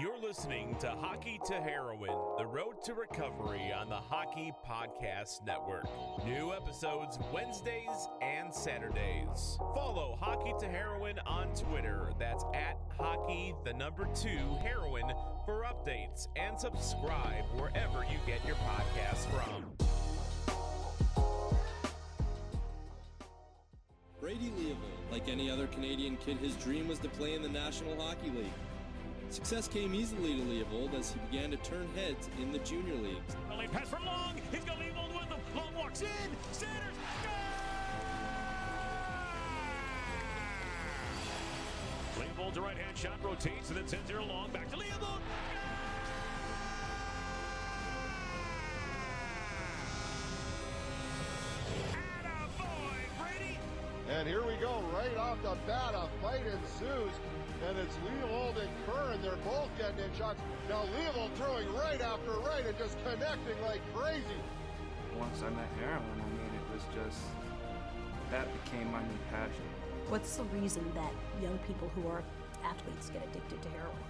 You're listening to Hockey to Heroin, the road to recovery on the Hockey Podcast Network. New episodes Wednesdays and Saturdays. Follow Hockey to Heroin on Twitter. That's at hockey, the number two, heroin for updates and subscribe wherever you get your podcasts from. Brady Leavold, like any other Canadian kid, his dream was to play in the National Hockey League. Success came easily to Leavold as he began to turn heads in the junior leagues. Early pass from Long. He's got Leavold with him. Long walks in. Sanders. Score! Leavold's a right-hand shot rotates and then sends it along back to Leavold. Attaboy, And here we go, right off the bat, a fight ensues. And it's Leavold and Curran, they're both getting in shots. Now Leavold throwing right after right and just connecting like crazy. Once I met heroin, I mean, it was just, that became my new passion. What's the reason that young people who are athletes get addicted to heroin?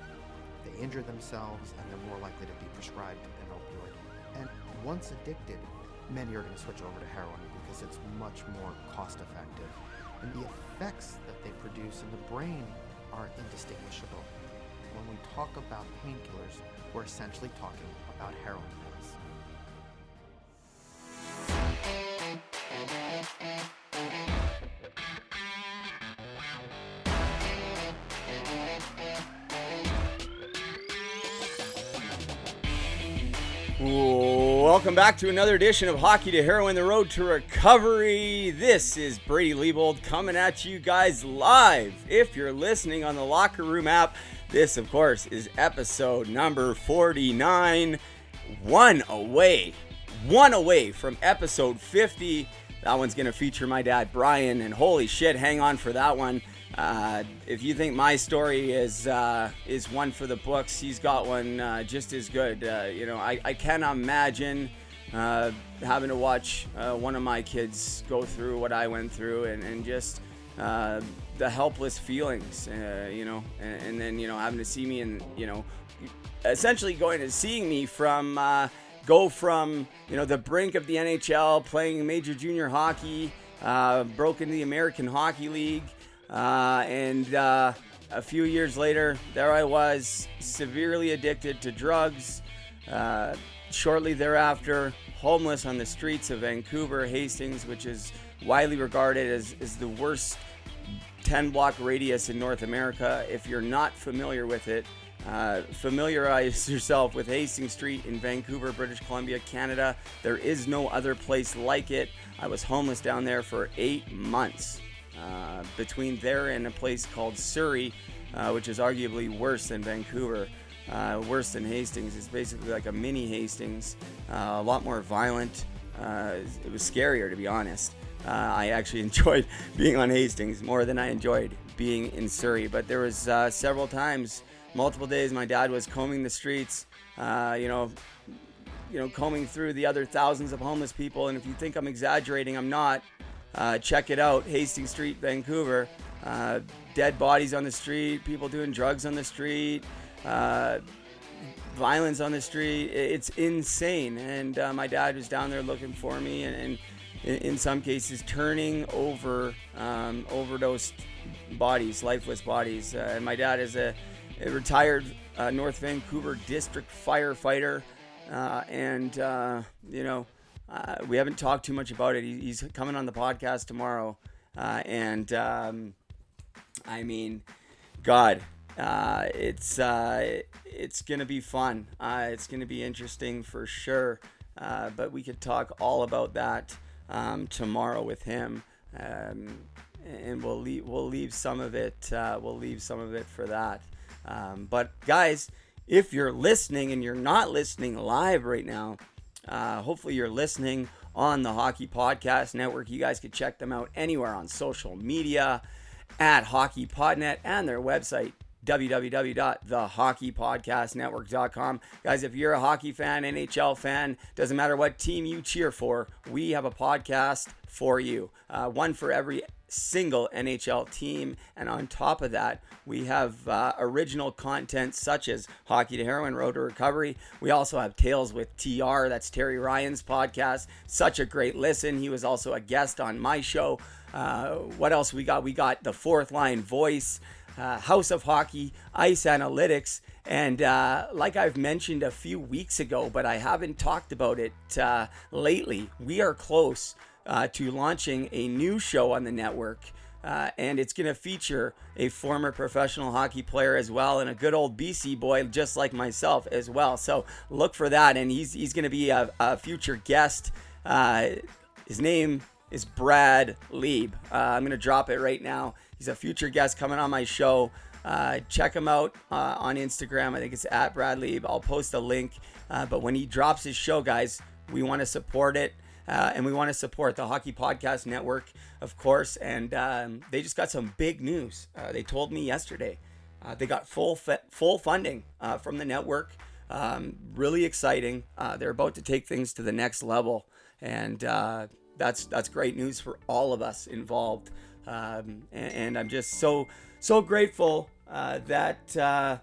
They injure themselves and they're more likely to be prescribed an opioid. And once addicted, many are going to switch over to heroin because it's much more cost effective. And the effects that they produce in the brain are indistinguishable. When we talk about painkillers, we're essentially talking about heroin pills. Welcome back to another edition of Hockey to Heroin, the road to recovery. This is Brady Leavold coming at you guys live. If you're listening on the Locker Room app, this, of course, is episode number 49. One away, one away from episode 50. That one's going to feature my dad, Brian, and holy shit, hang on for that one. Uh, if you think my story is uh, is one for the books, he's got one uh, just as good. Uh, you know, I, I cannot imagine uh, having to watch uh, one of my kids go through what I went through and, and just the helpless feelings, you know, and, and, then, you know, having to see me and, you know, essentially going to seeing me from go from, you know, the brink of the NHL, playing major junior hockey, broke into the American Hockey League. Uh, and uh, a few years later, there I was, severely addicted to drugs. Shortly thereafter, homeless on the streets of Vancouver, Hastings, which is widely regarded as, as the worst 10 block radius in North America. If you're not familiar with it, uh, familiarize yourself with Hastings Street in Vancouver, British Columbia, Canada. There is no other place like it. I was homeless down there for eight months. Uh, between there and a place called Surrey, uh, which is arguably worse than Vancouver, uh, worse than Hastings. It's basically like a mini Hastings, uh, a lot more violent. Uh, it was scarier, to be honest. I actually enjoyed being on Hastings more than I enjoyed being in Surrey. But there was several times, multiple days, my dad was combing the streets. you know, you know, combing through the other thousands of homeless people. And if you think I'm exaggerating, I'm not. Uh, check it out, Hastings Street, Vancouver. Uh, dead bodies on the street, people doing drugs on the street, uh, violence on the street. It's insane. And uh, my dad was down there looking for me, and, and in, some cases, turning over um, overdosed bodies, lifeless bodies. Uh, and my dad is a, a retired uh, North Vancouver district firefighter. and, you know, uh, we haven't talked too much about it. He, he's coming on the podcast tomorrow, uh, and um, I mean, God, uh, it's uh, it's gonna be fun. Uh, it's gonna be interesting for sure. Uh, but we could talk all about that um, tomorrow with him, um, and we'll leave we'll leave some of it we'll leave some of it for that. Um, but guys, if you're listening and you're not listening live right now. Uh, hopefully, you're listening on the Hockey Podcast Network. You guys can check them out anywhere on social media at HockeyPodNet and their website, www.thehockeypodcastnetwork.com. Guys, if you're a hockey fan, NHL fan, doesn't matter what team you cheer for, we have a podcast for you. Uh, one for every single NHL team. And on top of that, we have uh, original content such as Hockey to Heroin, Road to Recovery. We also have Tales with TR, that's Terry Ryan's podcast. Such a great listen. He was also a guest on my show. Uh, what else we got? We got the fourth line voice, uh, House of Hockey, Ice Analytics. And uh, like I've mentioned a few weeks ago, but I haven't talked about it uh, lately, we are close uh, to launching a new show on the network. Uh, and it's going to feature a former professional hockey player as well, and a good old BC boy just like myself as well. So look for that, and he's he's going to be a, a, future guest. Uh, his name is Brad Lieb. I'm going to drop it right now. He's a future guest coming on my show. Uh, check him out uh, on Instagram. I think it's at Brad. I'll post a link. Uh, but when he drops his show, guys, we want to support it. Uh, and we want to support the Hockey Podcast Network, of course. And um, they just got some big news. Uh, they told me yesterday uh, they got full fe- full funding from the network. Um, really exciting. they're about to take things to the next level, and that's that's great news for all of us involved. Um, and, and, I'm just so so grateful uh, that uh,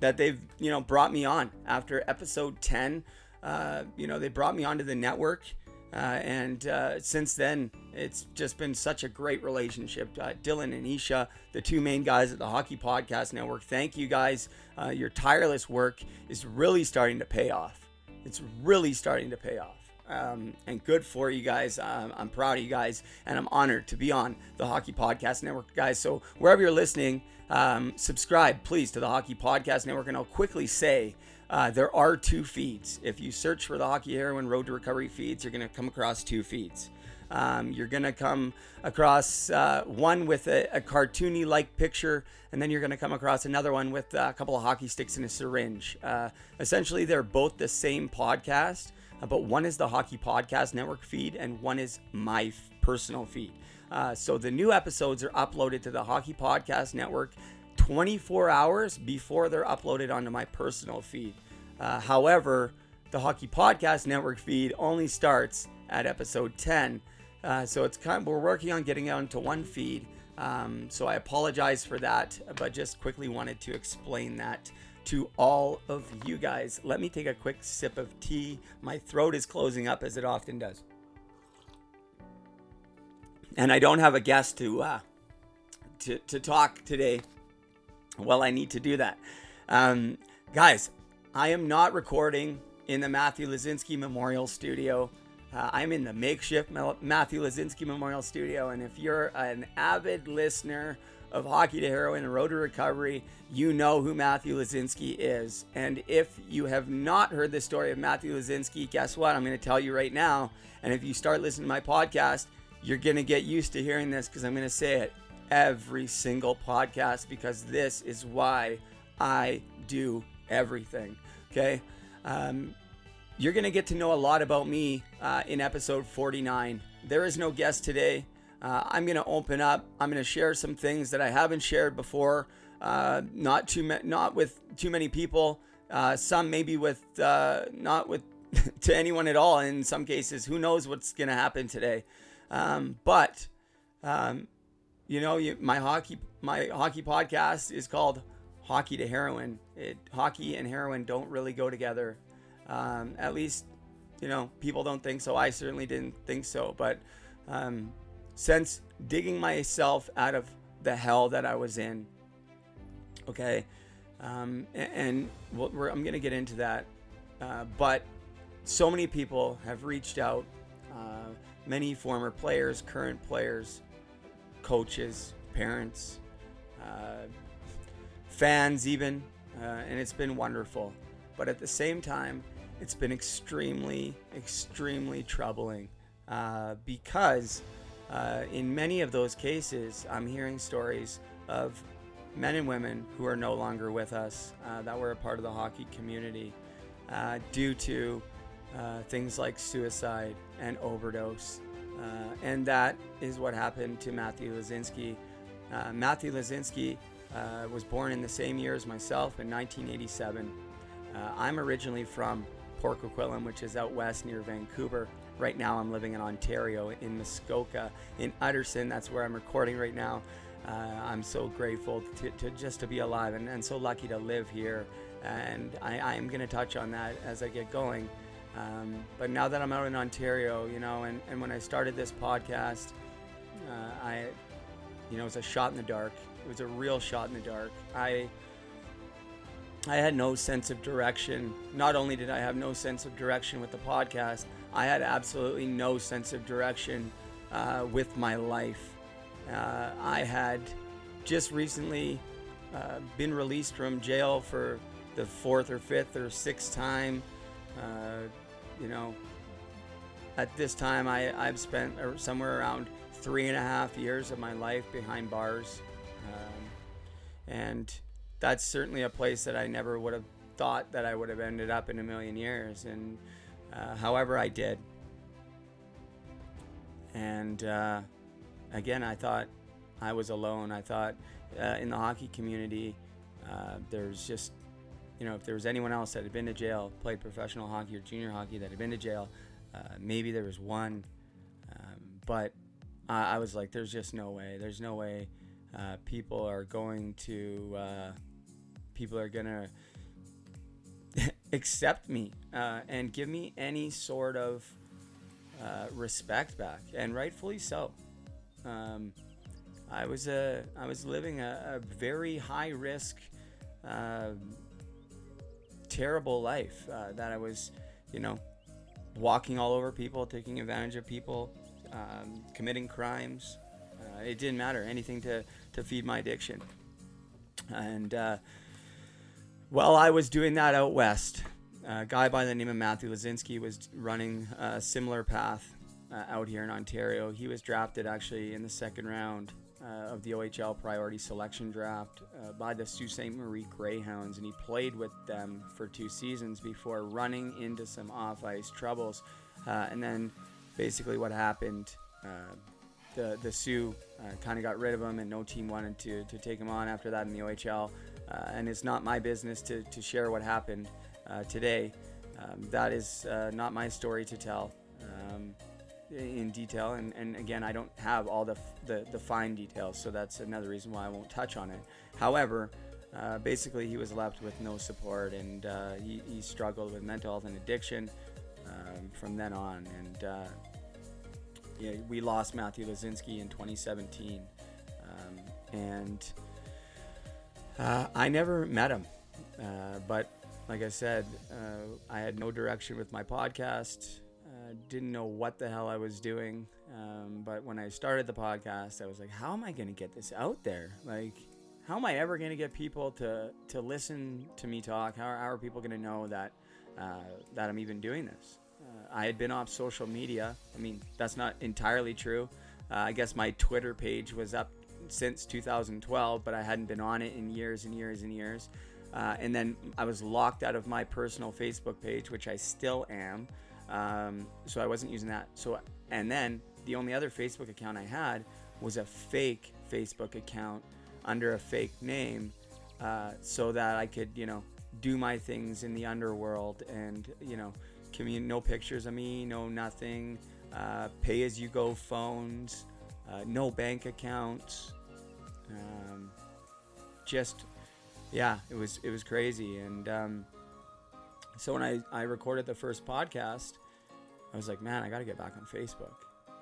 that they've you know brought me on after episode 10. Uh, you know they brought me onto the network, uh, and uh, since then it's just been such a great relationship. Uh, Dylan and Isha, the two main guys at the Hockey Podcast Network. Thank you guys. your tireless work is really starting to pay off. It's really starting to pay off. Um, and good for you guys. Um, I'm proud of you guys, and I'm honored to be on the Hockey Podcast Network, guys. So wherever you're listening, um, subscribe, please, to the Hockey Podcast Network. And I'll quickly say uh, there are two feeds. If you search for the Hockey Heroin Road to Recovery feeds, you're going to come across two feeds. Um, you're going to come across uh, one with a, a cartoony like picture, and then you're going to come across another one with a couple of hockey sticks and a syringe. Uh, essentially, they're both the same podcast, uh, but one is the Hockey Podcast Network feed, and one is my f- personal feed. Uh, so the new episodes are uploaded to the Hockey Podcast Network 24 hours before they're uploaded onto my personal feed. Uh, however, the Hockey Podcast Network feed only starts at episode 10. Uh, so it's kind of, we're working on getting it onto one feed. Um, so I apologize for that, but just quickly wanted to explain that to all of you guys. Let me take a quick sip of tea. My throat is closing up as it often does. And I don't have a guest to uh, to, to talk today. Well, I need to do that. Um, guys, I am not recording in the Matthew Lazinski Memorial Studio. Uh, I'm in the makeshift Matthew Lazinski Memorial Studio, and if you're an avid listener of Hockey to Heroin and Road to Recovery, you know who Matthew Lazinski is. And if you have not heard the story of Matthew Lazinski, guess what? I'm going to tell you right now. And if you start listening to my podcast, you're going to get used to hearing this because I'm going to say it every single podcast because this is why I do everything. Okay? Um, you're going to get to know a lot about me uh, in episode 49. There is no guest today. Uh, I'm going to open up. I'm going to share some things that I haven't shared before. Uh, not too ma- not with too many people. Uh, some maybe with uh, not with to anyone at all. In some cases, who knows what's going to happen today? Um, but um, you know, you, my hockey my hockey podcast is called Hockey to Heroin. It hockey and heroin don't really go together. Um, at least, you know, people don't think so. I certainly didn't think so. But um, since digging myself out of the hell that I was in, okay, um, and, and I'm going to get into that. Uh, but so many people have reached out, uh, many former players, current players, coaches, parents, uh, fans, even, uh, and it's been wonderful. But at the same time, it's been extremely, extremely troubling uh, because uh, in many of those cases, I'm hearing stories of men and women who are no longer with us uh, that were a part of the hockey community uh, due to uh, things like suicide and overdose. Uh, and that is what happened to Matthew Lazinski. Matthew Lazinski was born in the same year as myself in 1987. I'm originally from Port Coquitlam, which is out west near Vancouver. Right now I'm living in Ontario, in Muskoka, in Utterson. That's where I'm recording right now. Uh, I'm so grateful to, to, just to be alive and, and so lucky to live here. And I, am going to touch on that as I get going. Um, but now that I'm out in Ontario, you know, and, and when I started this podcast, uh, I, you know, it was a shot in the dark. It was a real shot in the dark. I, I had no sense of direction. Not only did I have no sense of direction with the podcast, I had absolutely no sense of direction uh, with my life. Uh, I had just recently uh, been released from jail for the fourth or fifth or sixth time. Uh, you know, at this time, I, I've spent somewhere around three and a half years of my life behind bars. Um, and that's certainly a place that I never would have thought that I would have ended up in a million years. And uh, however, I did. And uh, again, I thought I was alone. I thought uh, in the hockey community, uh, there's just, you know, if there was anyone else that had been to jail, played professional hockey or junior hockey that had been to jail, uh, maybe there was one. Um, but I, I, was like, there's just no way. There's no way uh, people are going to, people are going to accept me uh, and give me any sort of respect back. And rightfully so. Um, I was a I was living a, a very high risk, uh, terrible life uh, that I was, you know, walking all over people, taking advantage of people, um, committing crimes. Uh, it didn't matter anything to to feed my addiction. And uh, while I was doing that out west, a guy by the name of Matthew Lazinski was running a similar path uh, out here in Ontario. He was drafted actually in the second round uh, of the OHL priority selection draft uh, by the Sault Ste. Marie Greyhounds, and he played with them for two seasons before running into some off ice troubles. Uh, and then basically, what happened, uh, the, the Soo uh, kind of got rid of him, and no team wanted to, to take him on after that in the OHL. Uh, and it's not my business to, to share what happened today. Um, that is not my story to tell. Um, in detail and, and again i don't have all the, the, the fine details so that's another reason why i won't touch on it however uh, basically he was left with no support and uh, he, he, struggled with mental health and addiction um, from then on and uh, yeah, we lost matthew lazinski in 2017 um, and uh, i never met him uh, but like i said uh, i had no direction with my podcast didn't know what the hell I was doing. Um, but when I started the podcast, I was like, how am I going to get this out there? Like, how am I ever going to get people to, to listen to me talk? How, how are people going to know that, uh, that I'm even doing this? Uh, I had been off social media. I mean, that's not entirely true. Uh, I guess my Twitter page was up since 2012, but I hadn't been on it in years and years and years. Uh, and then I was locked out of my personal Facebook page, which I still am. Um, so I wasn't using that. So and then the only other Facebook account I had was a fake Facebook account under a fake name, uh, so that I could you know do my things in the underworld and you know commun- no pictures of me, no nothing, uh, pay as you go phones, uh, no bank accounts. Um, just yeah, it was it was crazy and. Um, so when I, I recorded the first podcast, I was like, man, I got to get back on Facebook.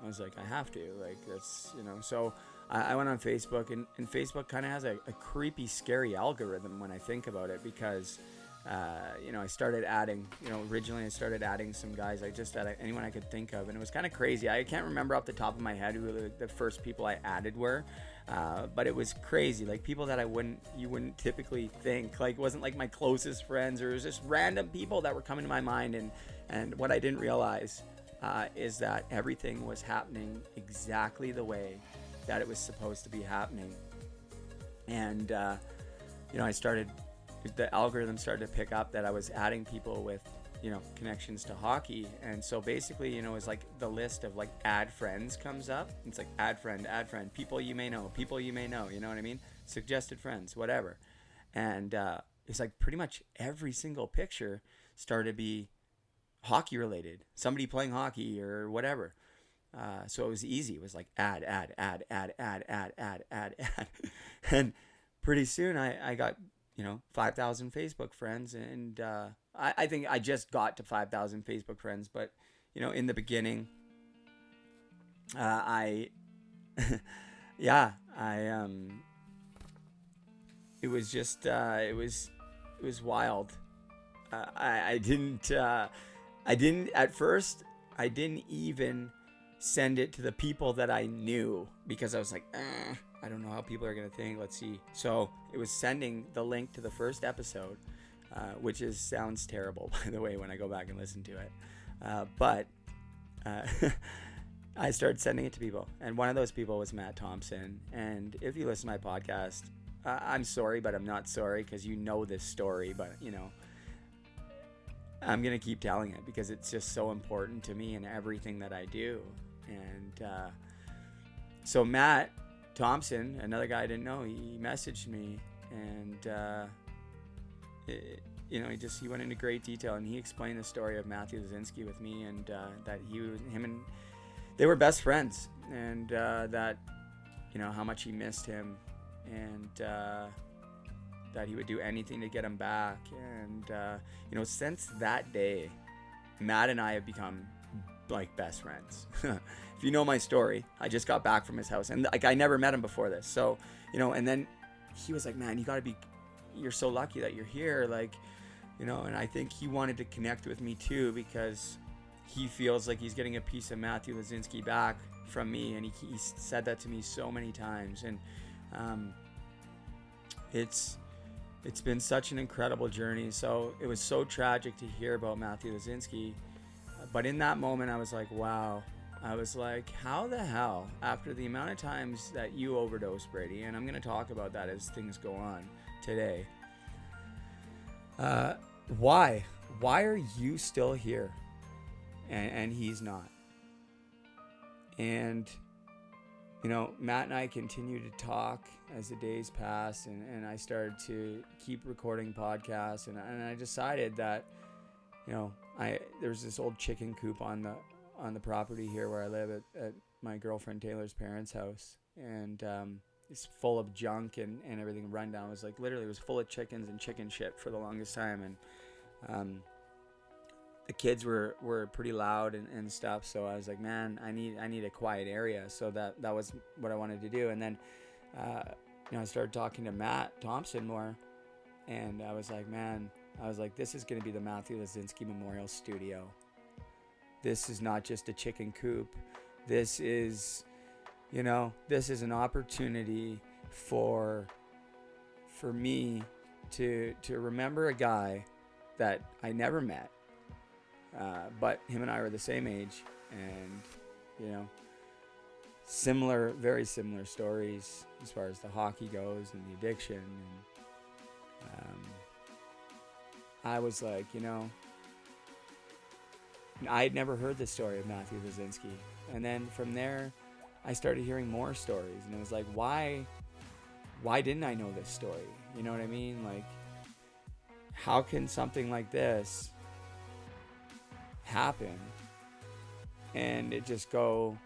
I was like, I have to. Like, that's, you know, so I, I went on Facebook, and, and Facebook kind of has a, a, creepy, scary algorithm when I think about it because, uh, you know, I started adding, you know, originally I started adding some guys, I just added anyone I could think of, and it was kind of crazy. I can't remember off the top of my head who the, the first people I added were. Uh, but it was crazy, like people that I wouldn't, you wouldn't typically think. Like, wasn't like my closest friends, or it was just random people that were coming to my mind. And and what I didn't realize uh, is that everything was happening exactly the way that it was supposed to be happening. And uh, you know, I started, the algorithm started to pick up that I was adding people with you know connections to hockey and so basically you know it's like the list of like add friends comes up it's like add friend add friend people you may know people you may know you know what i mean suggested friends whatever and uh, it's like pretty much every single picture started to be hockey related, somebody playing hockey or whatever. Uh, so it was easy. It was like add, add, add, add, add, add, add, add, add. and pretty soon I, I got, you know, 5,000 Facebook friends. And uh, I, I think I just got to 5,000 Facebook friends. But, you know, in the beginning, uh, I, yeah, I, um, it was just, uh, it was, it was wild. Uh, I, I didn't, uh, I didn't, at first, I didn't even send it to the people that I knew because I was like, eh, I don't know how people are going to think. Let's see. So it was sending the link to the first episode, uh, which is sounds terrible, by the way, when I go back and listen to it. Uh, but uh, I started sending it to people, and one of those people was Matt Thompson. And if you listen to my podcast, I'm sorry, but I'm not sorry because you know this story, but you know. I'm gonna keep telling it because it's just so important to me and everything that I do. And uh, so Matt Thompson, another guy I didn't know, he messaged me and uh, it, you know he just he went into great detail and he explained the story of Matthew Lazinski with me and uh, that he was him and they were best friends and uh, that you know how much he missed him and uh, that he would do anything to get him back and uh, you know since that day Matt and I have become like best friends. if you know my story, I just got back from his house and like I never met him before this. So, you know, and then he was like, "Man, you got to be you're so lucky that you're here." Like, you know, and I think he wanted to connect with me too because he feels like he's getting a piece of Matthew Lazinski back from me and he, he said that to me so many times and um, it's it's been such an incredible journey. So it was so tragic to hear about Matthew Lazinski but in that moment, I was like, wow. I was like, how the hell, after the amount of times that you overdose, Brady, and I'm going to talk about that as things go on today. Uh, why? Why are you still here? And, and he's not. And, you know, Matt and I continue to talk as the days pass, and, and I started to keep recording podcasts, and, and I decided that, you know, I there's this old chicken coop on the on the property here where I live at, at my girlfriend Taylor's parents' house, and um, it's full of junk and, and everything run down. It was like literally it was full of chickens and chicken shit for the longest time, and um, the kids were, were pretty loud and, and stuff. So I was like, man, I need I need a quiet area. So that that was what I wanted to do, and then uh, you know I started talking to Matt Thompson more, and I was like, man I was like, this is going to be the Matthew Lazinski Memorial Studio. This is not just a chicken coop. This is, you know, this is an opportunity for for me to to remember a guy that I never met, uh, but him and I were the same age, and you know, similar, very similar stories as far as the hockey goes and the addiction and. Um, I was like, you know, I had never heard the story of Matthew Lazinski. And then from there, I started hearing more stories. And it was like, why, why didn't I know this story? You know what I mean? Like, how can something like this happen and it just go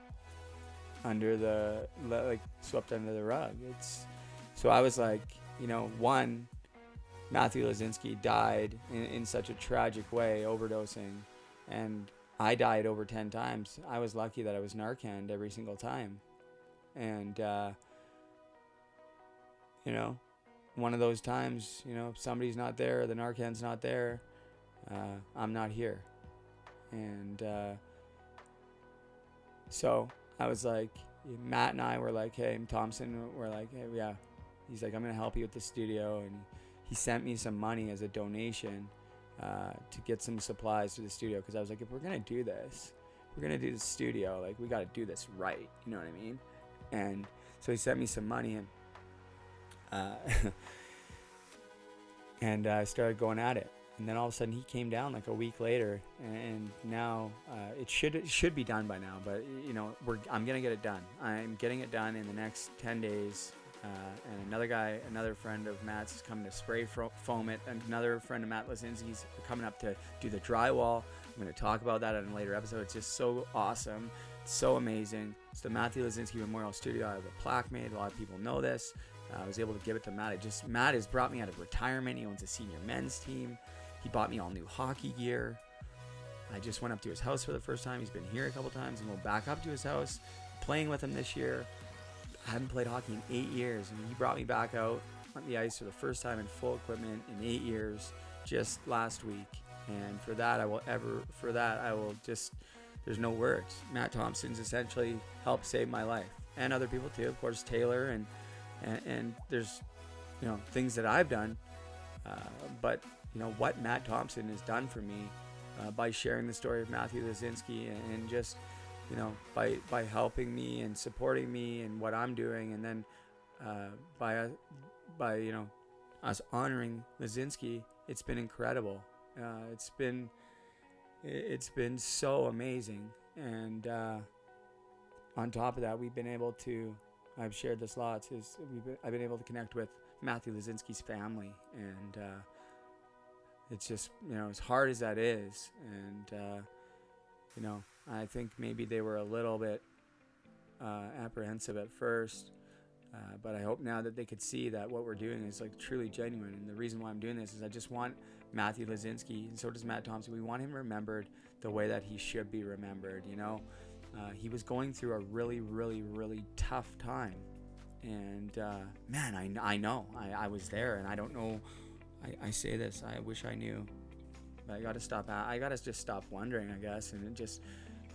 under the, like, swept under the rug? It's, so I was like, you know, one, Matthew Lazinski died in, in such a tragic way, overdosing, and I died over 10 times. I was lucky that I was Narcan every single time. And, uh, you know, one of those times, you know, somebody's not there, the Narcan's not there, uh, I'm not here. And uh, so I was like, Matt and I were like, hey, Thompson, we're like, hey, yeah. He's like, I'm going to help you with the studio. And he sent me some money as a donation uh, to get some supplies for the studio because I was like, if we're gonna do this, we're gonna do the studio, like we got to do this right. You know what I mean? And so he sent me some money and uh, and I started going at it. And then all of a sudden he came down like a week later, and now uh, it should it should be done by now. But you know, we're I'm gonna get it done. I'm getting it done in the next 10 days Uh, and another guy, another friend of Matt's is coming to spray fo- foam it. Another friend of Matt Lazinski's coming up to do the drywall. I'm going to talk about that in a later episode. It's just so awesome. It's so amazing. It's the Matthew Lazinski Memorial Studio. I have a plaque made. A lot of people know this. Uh, I was able to give it to Matt. It just Matt has brought me out of retirement. He owns a senior men's team. He bought me all new hockey gear. I just went up to his house for the first time. He's been here a couple times. I'm going back up to his house, playing with him this year. I haven't played hockey in eight years, and he brought me back out on the ice for the first time in full equipment in eight years, just last week. And for that, I will ever for that I will just there's no words. Matt Thompson's essentially helped save my life, and other people too, of course Taylor, and and, and there's you know things that I've done, uh, but you know what Matt Thompson has done for me uh, by sharing the story of Matthew Lazinski and, and just you know, by by helping me and supporting me and what I'm doing, and then uh, by uh, by you know us honoring Lazinski, it's been incredible. Uh, it's been it's been so amazing, and uh, on top of that, we've been able to. I've shared this lots. Is we've been, I've been able to connect with Matthew Lazinski's family, and uh, it's just you know as hard as that is, and uh, you know I think maybe they were a little bit uh, apprehensive at first, uh, but I hope now that they could see that what we're doing is like truly genuine. And the reason why I'm doing this is I just want Matthew Lazinski, and so does Matt Thompson. We want him remembered the way that he should be remembered. You know, uh, he was going through a really, really, really tough time, and uh, man, I, I know I, I was there, and I don't know. I, I say this. I wish I knew. But I got to stop. I got to just stop wondering, I guess, and just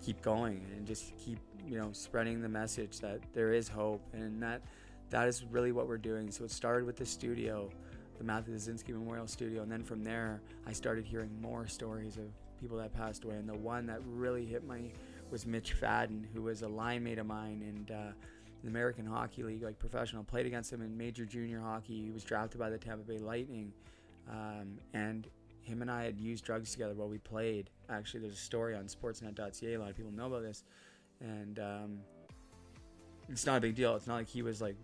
keep going and just keep you know spreading the message that there is hope and that that is really what we're doing. So it started with the studio the Matthew Lazinski Memorial Studio. And then from there I started hearing more stories of people that passed away. And the one that really hit me was Mitch Fadden who was a line mate of mine and uh, the American Hockey League like professional played against him in major junior hockey. He was drafted by the Tampa Bay Lightning um, and him and I had used drugs together while we played. Actually, there's a story on Sportsnet.ca. A lot of people know about this, and um, it's not a big deal. It's not like he was like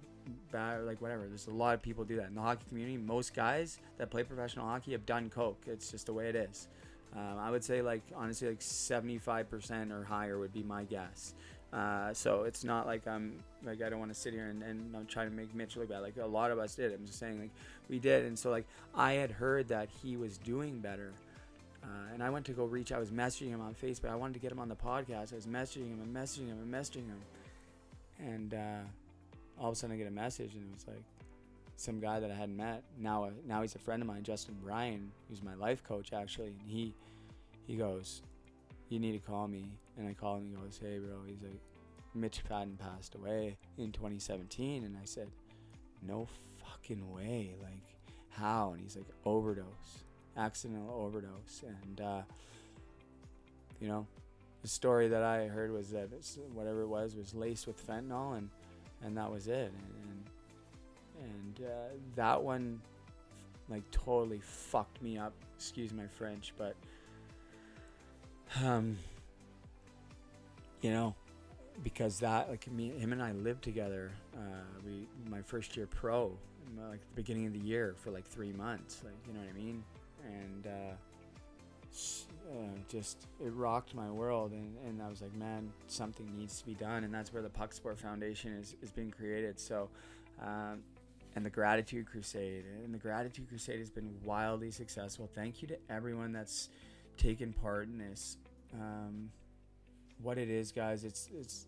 bad or like whatever. There's a lot of people do that in the hockey community. Most guys that play professional hockey have done coke. It's just the way it is. Um, I would say like honestly like 75% or higher would be my guess. Uh, so it's not like I'm like I don't want to sit here and, and I'm trying to make Mitch look bad. Like a lot of us did. I'm just saying like we did. And so like I had heard that he was doing better. Uh, and I went to go reach. I was messaging him on Facebook. I wanted to get him on the podcast. I was messaging him and messaging him and messaging him. And uh, all of a sudden I get a message and it was like some guy that I hadn't met. Now now he's a friend of mine, Justin Bryan, who's my life coach actually. And he he goes, "You need to call me." And I call him. He goes, "Hey, bro." He's like, "Mitch Fadden passed away in 2017." And I said, "No fucking way! Like, how?" And he's like, "Overdose, accidental overdose." And uh, you know, the story that I heard was that whatever it was was laced with fentanyl, and and that was it. And and uh, that one, like, totally fucked me up. Excuse my French, but um you know, because that like me, him and I lived together. Uh, we my first year pro, like the beginning of the year for like three months. Like you know what I mean, and uh, uh, just it rocked my world. And, and I was like, man, something needs to be done. And that's where the Puck Support Foundation is is being created. So. Um, and the Gratitude Crusade. And the Gratitude Crusade has been wildly successful. Thank you to everyone that's taken part in this. Um, what it is, guys. It's it's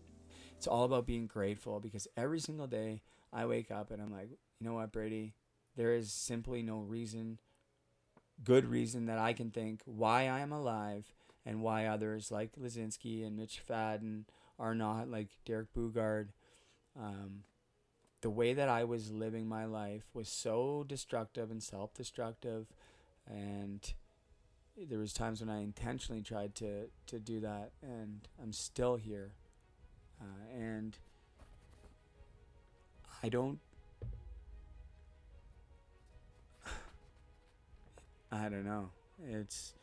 it's all about being grateful because every single day I wake up and I'm like, you know what, Brady? There is simply no reason, good reason that I can think why I am alive and why others like Lazinski and Mitch Fadden are not like Derek Boogaard. Um, the way that I was living my life was so destructive and self-destructive, and there was times when I intentionally tried to to do that, and I'm still here, uh, and I don't. I don't know. It's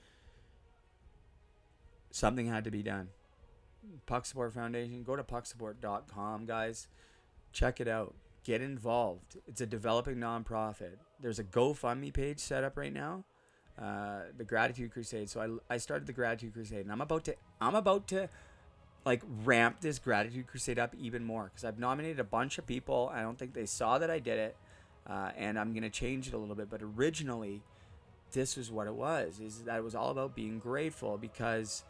something had to be done. Puck Support Foundation. Go to pucksupport.com, guys. Check it out. get involved. It's a developing nonprofit. There's a GoFundMe page set up right now. Uh, the Gratitude Crusade. So I, I started the Gratitude Crusade, and I'm about to I'm about to like ramp this Gratitude Crusade up even more because I've nominated a bunch of people. I don't think they saw that I did it, uh, and I'm gonna change it a little bit. But originally, this was what it was: is that it was all about being grateful because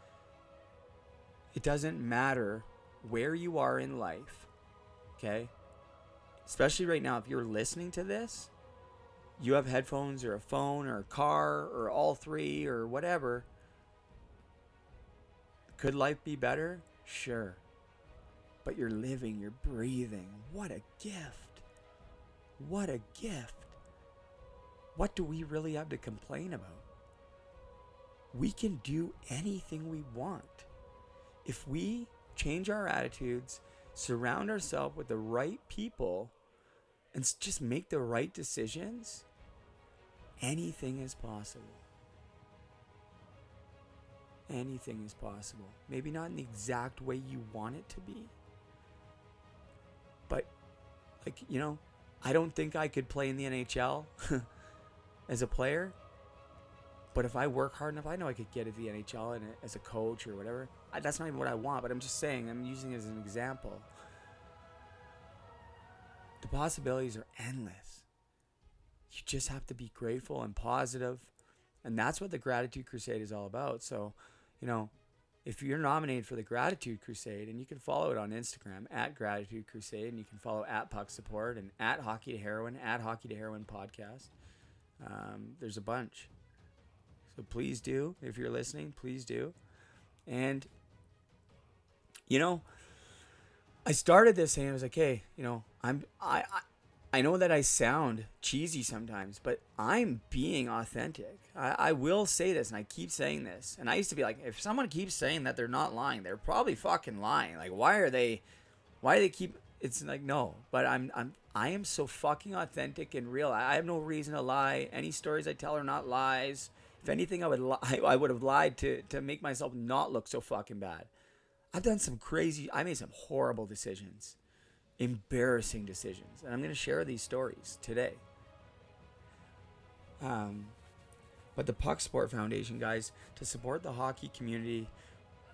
it doesn't matter where you are in life, okay? Especially right now, if you're listening to this, you have headphones or a phone or a car or all three or whatever. Could life be better? Sure. But you're living, you're breathing. What a gift. What a gift. What do we really have to complain about? We can do anything we want. If we change our attitudes, surround ourselves with the right people, and just make the right decisions, anything is possible. Anything is possible. Maybe not in the exact way you want it to be. But, like, you know, I don't think I could play in the NHL as a player. But if I work hard enough, I know I could get to the NHL and uh, as a coach or whatever. I, that's not even what I want, but I'm just saying, I'm using it as an example. The possibilities are endless. You just have to be grateful and positive, and that's what the Gratitude Crusade is all about. So, you know, if you're nominated for the Gratitude Crusade, and you can follow it on Instagram at Gratitude Crusade, and you can follow at Puck Support and at Hockey to Heroin, at Hockey to Heroin Podcast. Um, there's a bunch. So please do. If you're listening, please do. And, you know, I started this saying, I was like, hey, you know, I'm, I, I, I know that I sound cheesy sometimes, but I'm being authentic. I, I will say this, and I keep saying this. And I used to be like, if someone keeps saying that they're not lying, they're probably fucking lying. Like, why are they, why do they keep? It's like no, but I'm, I'm, I am so fucking authentic and real. I, have no reason to lie. Any stories I tell are not lies. If anything, I would lie. I would have lied to to make myself not look so fucking bad. I've done some crazy. I made some horrible decisions embarrassing decisions. And I'm going to share these stories today. Um, but the Puck Support Foundation, guys, to support the hockey community,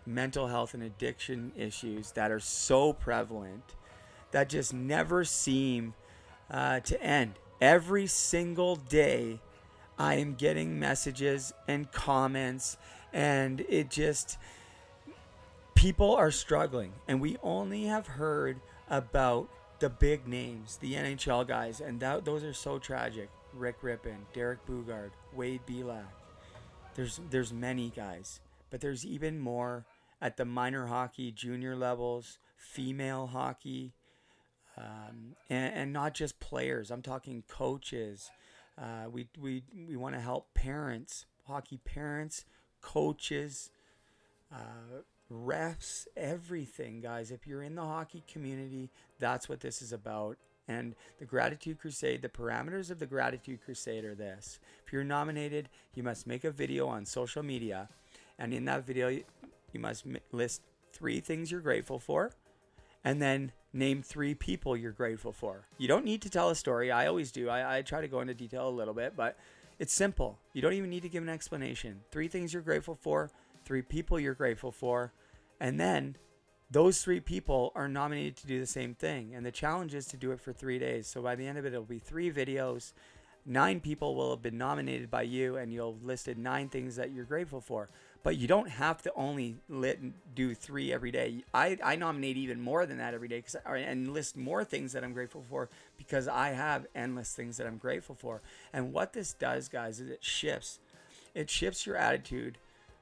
mental health and addiction issues that are so prevalent that just never seem uh, to end. Every single day, I am getting messages and comments, and it just people are struggling, and we only have heard about the big names, the NHL guys, and that, those are so tragic. Rick Rypien, Derek Boogaard, Wade Belak. There's there's many guys, but there's even more at the minor hockey, junior levels, female hockey, um, and, and not just players. I'm talking coaches. Uh, we we we want to help parents, hockey parents, coaches. Uh, refs, everything, guys. If you're in the hockey community, that's what this is about. And the Gratitude Crusade, the parameters of the Gratitude Crusade are this. If you're nominated, you must make a video on social media. And in that video, you must list three things you're grateful for. And then name three people you're grateful for. You don't need to tell a story. I always do. I, I try to go into detail a little bit, but it's simple. You don't even need to give an explanation. Three things you're grateful for, three people you're grateful for, and then those three people are nominated to do the same thing. And the challenge is to do it for three days. So by the end of it, it'll be three videos. Nine people will have been nominated by you, and you'll have listed nine things that you're grateful for. But you don't have to only lit, do three every day. I, I nominate even more than that every day cause, and list more things that I'm grateful for because I have endless things that I'm grateful for. And what this does, guys, is it shifts. It shifts your attitude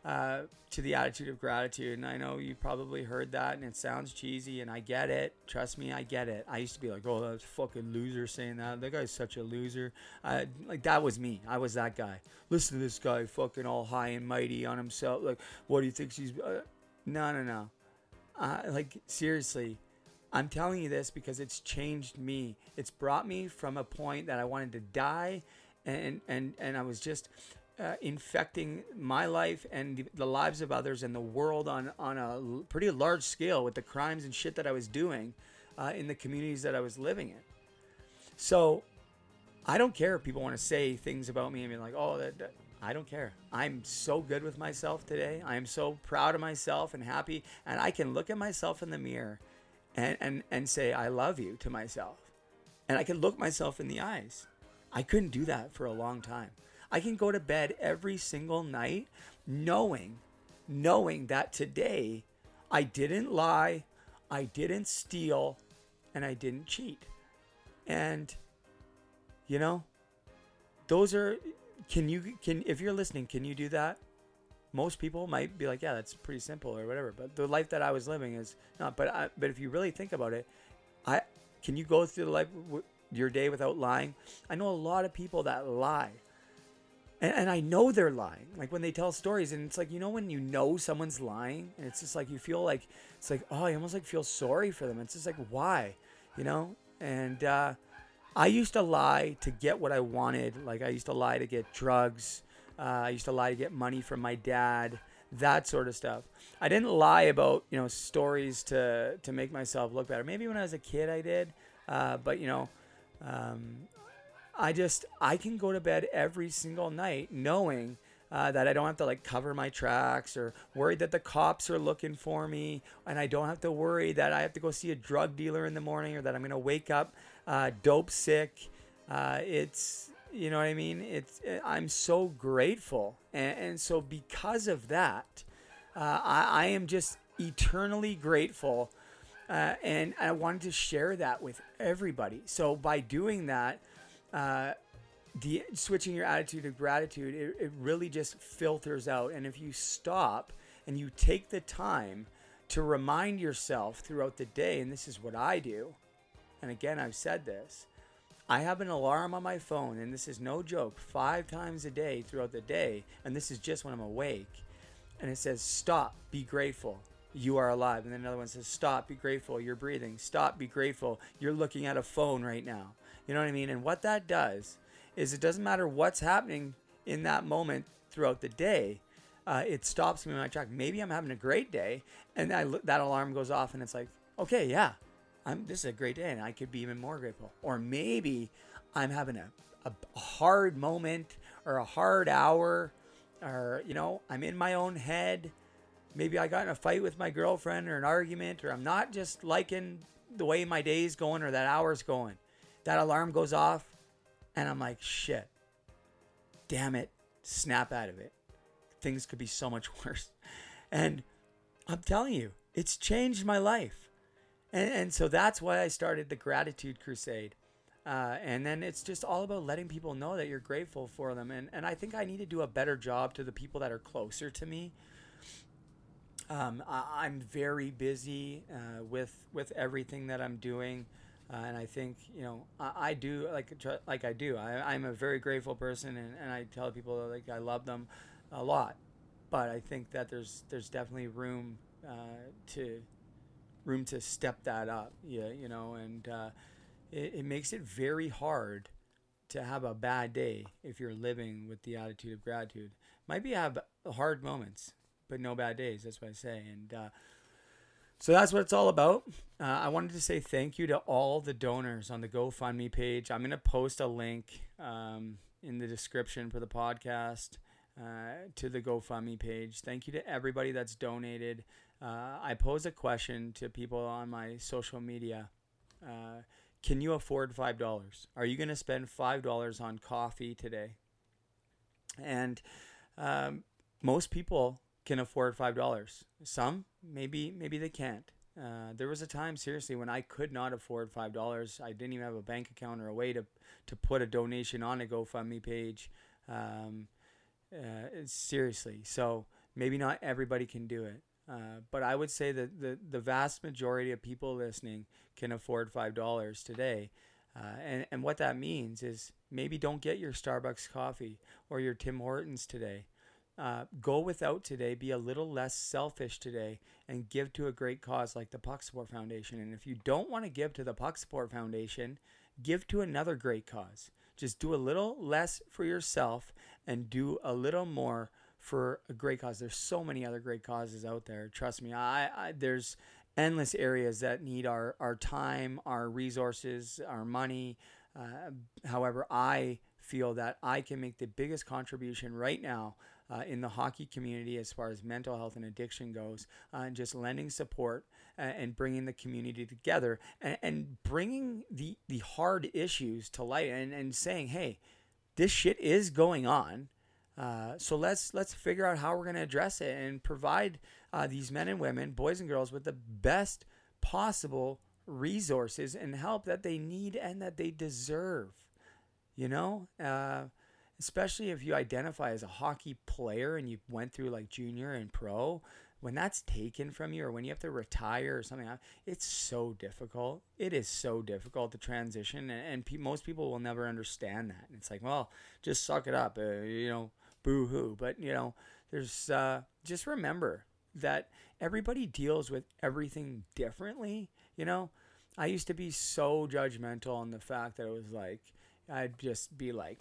uh, to the attitude of gratitude. And I know you probably heard that and it sounds cheesy, and I get it. Trust me, I get it. I used to be like, oh, that's fucking loser saying that. That guy's such a loser. Uh, like, that was me. I was that guy. Listen to this guy, fucking all high and mighty on himself. Like, what do you think she's. Uh, no, no, no. Uh, like, seriously. I'm telling you this because it's changed me. It's brought me from a point that I wanted to die and and and I was just uh, infecting my life and the lives of others and the world on on a pretty large scale with the crimes and shit that I was doing uh, in the communities that I was living in. So I don't care if people want to say things about me and be like, oh, that, that- I don't care. I'm so good with myself today. I am so proud of myself and happy. And I can look at myself in the mirror and, and, and say, I love you to myself. And I can look myself in the eyes. I couldn't do that for a long time. I can go to bed every single night knowing, knowing that today I didn't lie, I didn't steal, and I didn't cheat. And, you know, those are, can you, can, if you're listening, can you do that? Most people might be like, yeah, that's pretty simple or whatever. But the life that I was living is not. But I, but if you really think about it, I can you go through the life your day without lying? I know a lot of people that lie, and, and I know they're lying. Like when they tell stories, and it's like you know when you know someone's lying, and it's just like you feel like it's like oh, you almost like feel sorry for them. It's just like why, you know? And uh, I used to lie to get what I wanted. Like I used to lie to get drugs. Uh, I used to lie to get money from my dad. That sort of stuff. I didn't lie about you know stories to to make myself look better. Maybe when I was a kid I did, uh, but you know, um, I just I can go to bed every single night knowing uh, that I don't have to like cover my tracks or worry that the cops are looking for me, and I don't have to worry that I have to go see a drug dealer in the morning or that I'm gonna wake up uh, dope sick. Uh, it's you know what I mean. It's I'm so grateful, and, and so because of that, uh, I, I am just eternally grateful. Uh, and I wanted to share that with everybody. So by doing that, the switching your attitude to gratitude, it, it really just filters out. And if you stop and you take the time to remind yourself throughout the day, and this is what I do, and again, I've said this. I have an alarm on my phone, and this is no joke, five times a day throughout the day, and this is just when I'm awake. And it says, Stop, be grateful, you are alive. And then another one says, Stop, be grateful, you're breathing. Stop, be grateful, you're looking at a phone right now. You know what I mean? And what that does is it doesn't matter what's happening in that moment throughout the day. Uh, it stops me in my track. Maybe I'm having a great day, and I that alarm goes off, and it's like, okay, yeah, I'm, this is a great day, and I could be even more grateful. Or maybe I'm having a, a hard moment or a hard hour, or you know, I'm in my own head. Maybe I got in a fight with my girlfriend or an argument, or I'm not just liking the way my day's going or that hour's going. That alarm goes off, and I'm like, shit, damn it, snap out of it. Things could be so much worse. And I'm telling you, it's changed my life. And, and so that's why I started the Gratitude Crusade. Uh, and then it's just all about letting people know that you're grateful for them. And, and I think I need to do a better job to the people that are closer to me. Um, I, I'm very busy uh, with with everything that I'm doing. Uh, and I think you know I, I do like tr- like I do. I, I'm a very grateful person, and, and I tell people like I love them a lot. But I think that there's there's definitely room uh, to room to step that up. Yeah, you know, and uh, it, it makes it very hard to have a bad day if you're living with the attitude of gratitude. Might be have hard moments, but no bad days. That's what I say, and. So that's what it's all about. Uh, I wanted to say thank you to all the donors on the GoFundMe page. I'm going to post a link um, in the description for the podcast uh, to the GoFundMe page. Thank you to everybody that's donated. Uh, I pose a question to people on my social media. Uh, can you afford $5? Are you going to spend $5 on coffee today? And um, most people can afford five dollars. Some maybe maybe they can't. Uh, there was a time seriously when I could not afford five dollars. I didn't even have a bank account or a way to to put a donation on a GoFundMe page. Um, uh, seriously, so maybe not everybody can do it. Uh, but I would say that the, the vast majority of people listening can afford five dollars today. Uh, and, and what that means is maybe don't get your Starbucks coffee or your Tim Hortons today. Uh, go without today, be a little less selfish today, and give to a great cause like the Puck Support Foundation. And if you don't want to give to the Puck Support Foundation, give to another great cause. Just do a little less for yourself and do a little more for a great cause. There's so many other great causes out there. Trust me, I, I there's endless areas that need our, our time, our resources, our money. Uh, however, I feel that I can make the biggest contribution right now uh, in the hockey community as far as mental health and addiction goes, uh, and just lending support and, and bringing the community together and, and bringing the, the hard issues to light and, and saying, hey, this shit is going on. Uh, so let's let's figure out how we're going to address it and provide uh, these men and women, boys and girls, with the best possible resources and help that they need and that they deserve. You know, uh, especially if you identify as a hockey player and you went through like junior and pro, when that's taken from you or when you have to retire or something, it's so difficult. It is so difficult to transition, and, and pe- most people will never understand that. And it's like, well, just suck it up, uh, you know, boo hoo. But you know, there's uh, just remember that everybody deals with everything differently. You know, I used to be so judgmental on the fact that it was like I'd just be like,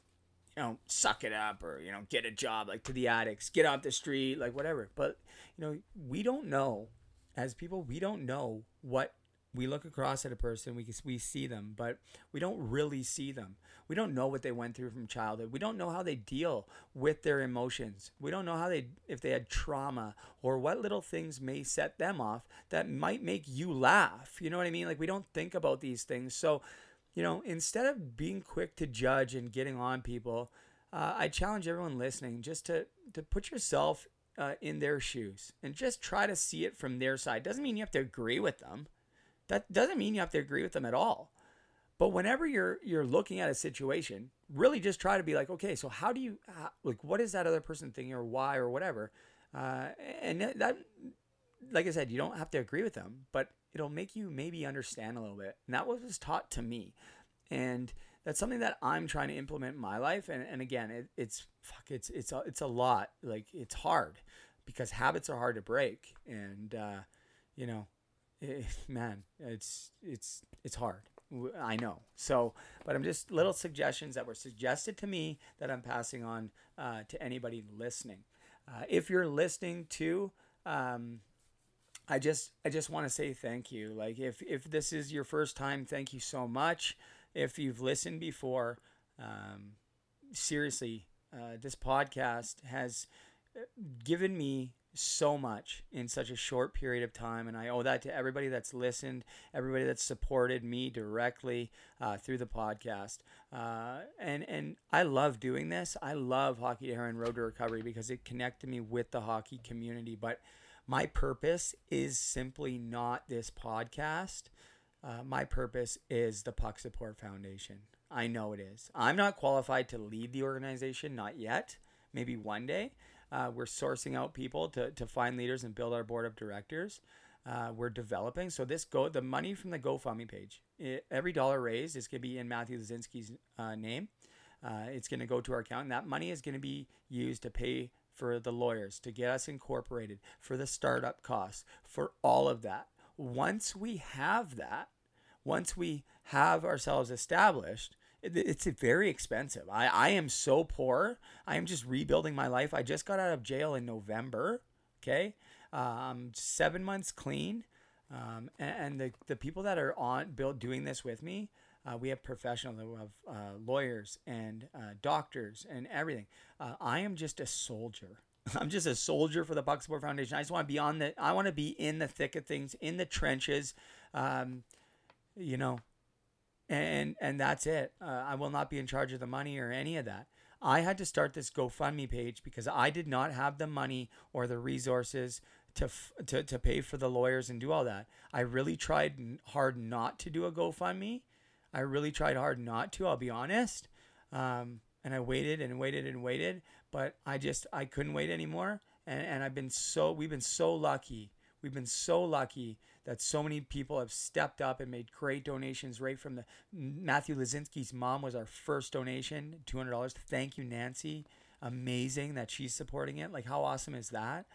you know, suck it up or, you know, get a job like to the addicts, get off the street, like whatever. But, you know, we don't know as people, we don't know what we look across at a person, we we see them, but we don't really see them. We don't know what they went through from childhood. We don't know how they deal with their emotions. We don't know how they if they had trauma or what little things may set them off that might make you laugh. You know what I mean? Like we don't think about these things. So you know, instead of being quick to judge and getting on people, uh, I challenge everyone listening just to to put yourself uh, in their shoes and just try to see it from their side. Doesn't mean you have to agree with them. That doesn't mean you have to agree with them at all. But whenever you're you're looking at a situation, really just try to be like, okay, so how do you how, like what is that other person thinking or why or whatever, uh, and that, like I said, you don't have to agree with them, but it'll make you maybe understand a little bit. And that was taught to me. And that's something that I'm trying to implement in my life. And, and again, it, it's fuck, it's, it's, a, it's a lot. Like it's hard because habits are hard to break. And, uh, you know, it, eh, man, it's, it's, it's hard. I know. So, but I'm just little suggestions that were suggested to me that I'm passing on uh, to anybody listening. Uh, if you're listening to, um, I just I just want to say thank you. Like if if this is your first time, thank you so much. If you've listened before, um, seriously, uh, this podcast has uh, given me so much in such a short period of time, and I owe that to everybody that's listened, everybody that's supported me directly uh, through the podcast. Uh, and and I love doing this. I love Hockey to Heroin Road to Recovery because it connected me with the hockey community, but my purpose is simply not this podcast. Uh, my purpose is the Puck Support Foundation. I know it is. I'm not qualified to lead the organization, not yet. Maybe one day. Uh, we're sourcing out people to, to find leaders and build our board of directors. Uh, we're developing. So this go the money from the GoFundMe page. It, every dollar raised is going to be in Matthew Lazinski's uh, name. Uh, it's going to go to our account, and that money is going to be used to pay for the lawyers, to get us incorporated, for the startup costs, for all of that. Once we have that, once we have ourselves established, it's very expensive. I, I am so poor. I am just rebuilding my life. I just got out of jail in November. Okay. Um, seven months clean. Um, and, and the, the people that are on build doing this with me, uh, we have professionals, we have uh, lawyers and uh, doctors and everything. Uh, I am just a soldier. I'm just a soldier for the Puck Support Foundation. I just want to be on the. I want to be in the thick of things, in the trenches. Um, you know, and and that's it. Uh, I will not be in charge of the money or any of that. I had to start this GoFundMe page because I did not have the money or the resources to, to, to pay for the lawyers and do all that. I really tried hard not to do a GoFundMe I really tried hard not to, I'll be honest. Um, and I waited and waited and waited, but I just I couldn't wait anymore. And, and I've been so we've been so lucky. We've been so lucky that so many people have stepped up and made great donations right from the Matthew Lazinski's mom was our first donation, $200. Thank you, Nancy. Amazing that she's supporting it. Like, how awesome is that?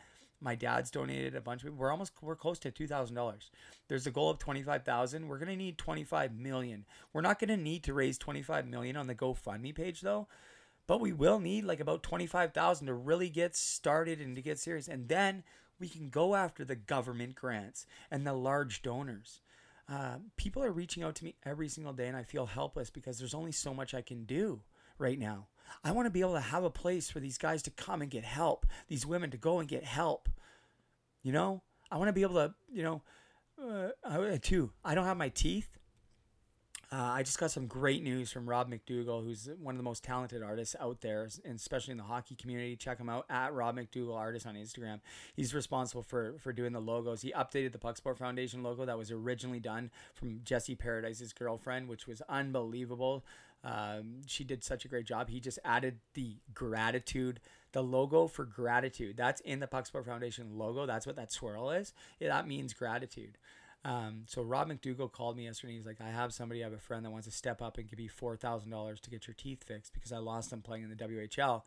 My dad's donated a bunch. Of, we're almost we're close to two thousand dollars. There's a goal of twenty five thousand. We're gonna need twenty five million. We're not gonna need to raise twenty five million on the GoFundMe page though, but we will need like about twenty five thousand to really get started and to get serious. And then we can go after the government grants and the large donors. uh, people are reaching out to me every single day, and I feel helpless because there's only so much I can do right now. I want to be able to have a place for these guys to come and get help, these women to go and get help. You know, I want to be able to, you know, uh, I, too. I don't have my teeth. Uh, I just got some great news from Rob McDougall, who's one of the most talented artists out there, and especially in the hockey community. Check him out at Rob McDougall Artist on Instagram. He's responsible for for doing the logos. He updated the Puck Support Foundation logo that was originally done from Jesse Paradise's girlfriend, which was unbelievable. Um, she did such a great job. He just added the gratitude, the logo for gratitude. That's in the Pucksupport Foundation logo. That's what that swirl is. Yeah, that means gratitude. Um, so Rob McDougall called me yesterday. He's like, I have somebody, I have a friend that wants to step up and give you four thousand dollars to get your teeth fixed because I lost them playing in the WHL.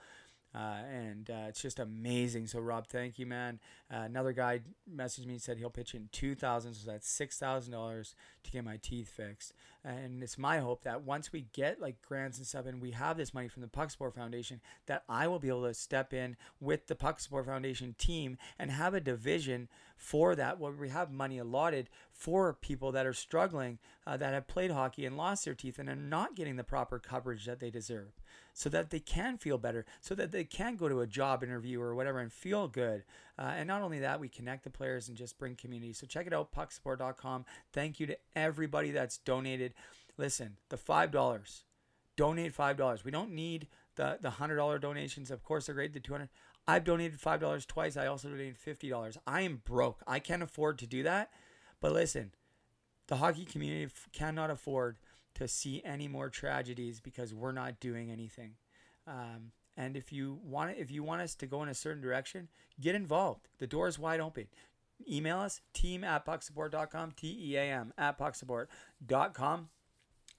Uh, and uh, it's just amazing. So Rob, thank you, man. Uh, another guy messaged me and said he'll pitch in two thousand, so that's six thousand dollars to get my teeth fixed. And it's my hope that once we get like grants and stuff, and we have this money from the Puck Support Foundation, that I will be able to step in with the Puck Support Foundation team and have a division for that where we have money allotted for people that are struggling, uh, that have played hockey and lost their teeth and are not getting the proper coverage that they deserve so that they can feel better, so that they can go to a job interview or whatever and feel good. Uh, and not only that, we connect the players and just bring community. So check it out, pucksupport.com. Thank you to everybody that's donated. Listen, the $5, donate $5. We don't need the, the $100 donations. Of course, they're great, the 200 I've donated $5 twice. I also donated $50. I am broke. I can't afford to do that. But listen, the hockey community cannot afford to see any more tragedies because we're not doing anything. Um, and if you want if you want us to go in a certain direction, get involved. The door is wide open. Email us team at pucksupport.com, T E A M at pucksupport.com.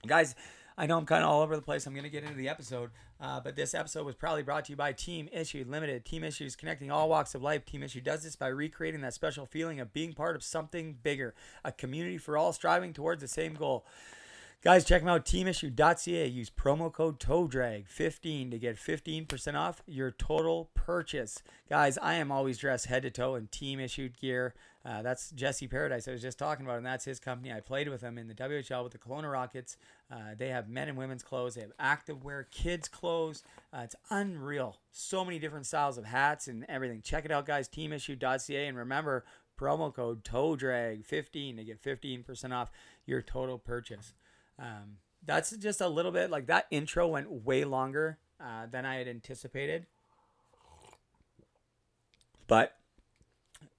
Guys, I know I'm kind of all over the place. I'm going to get into the episode, uh, but this episode was probably brought to you by Team Issue Limited. Team Issues connecting all walks of life. Team Issue does this by recreating that special feeling of being part of something bigger, a community for all striving towards the same goal. Guys, check them out, teamissue.ca. Use promo code TOEDRAG15 to get 15% off your total purchase. Guys, I am always dressed head to toe in team issued gear. Uh, that's Jesse Paradise I was just talking about, and that's his company. I played with him in the WHL with the Kelowna Rockets. Uh, they have men and women's clothes. They have active wear, kids' clothes. Uh, it's unreal. So many different styles of hats and everything. Check it out, guys, teamissue.ca. And remember, promo code TOEDRAG15 to get 15% off your total purchase. Um, that's just a little bit like that intro went way longer uh, than I had anticipated. But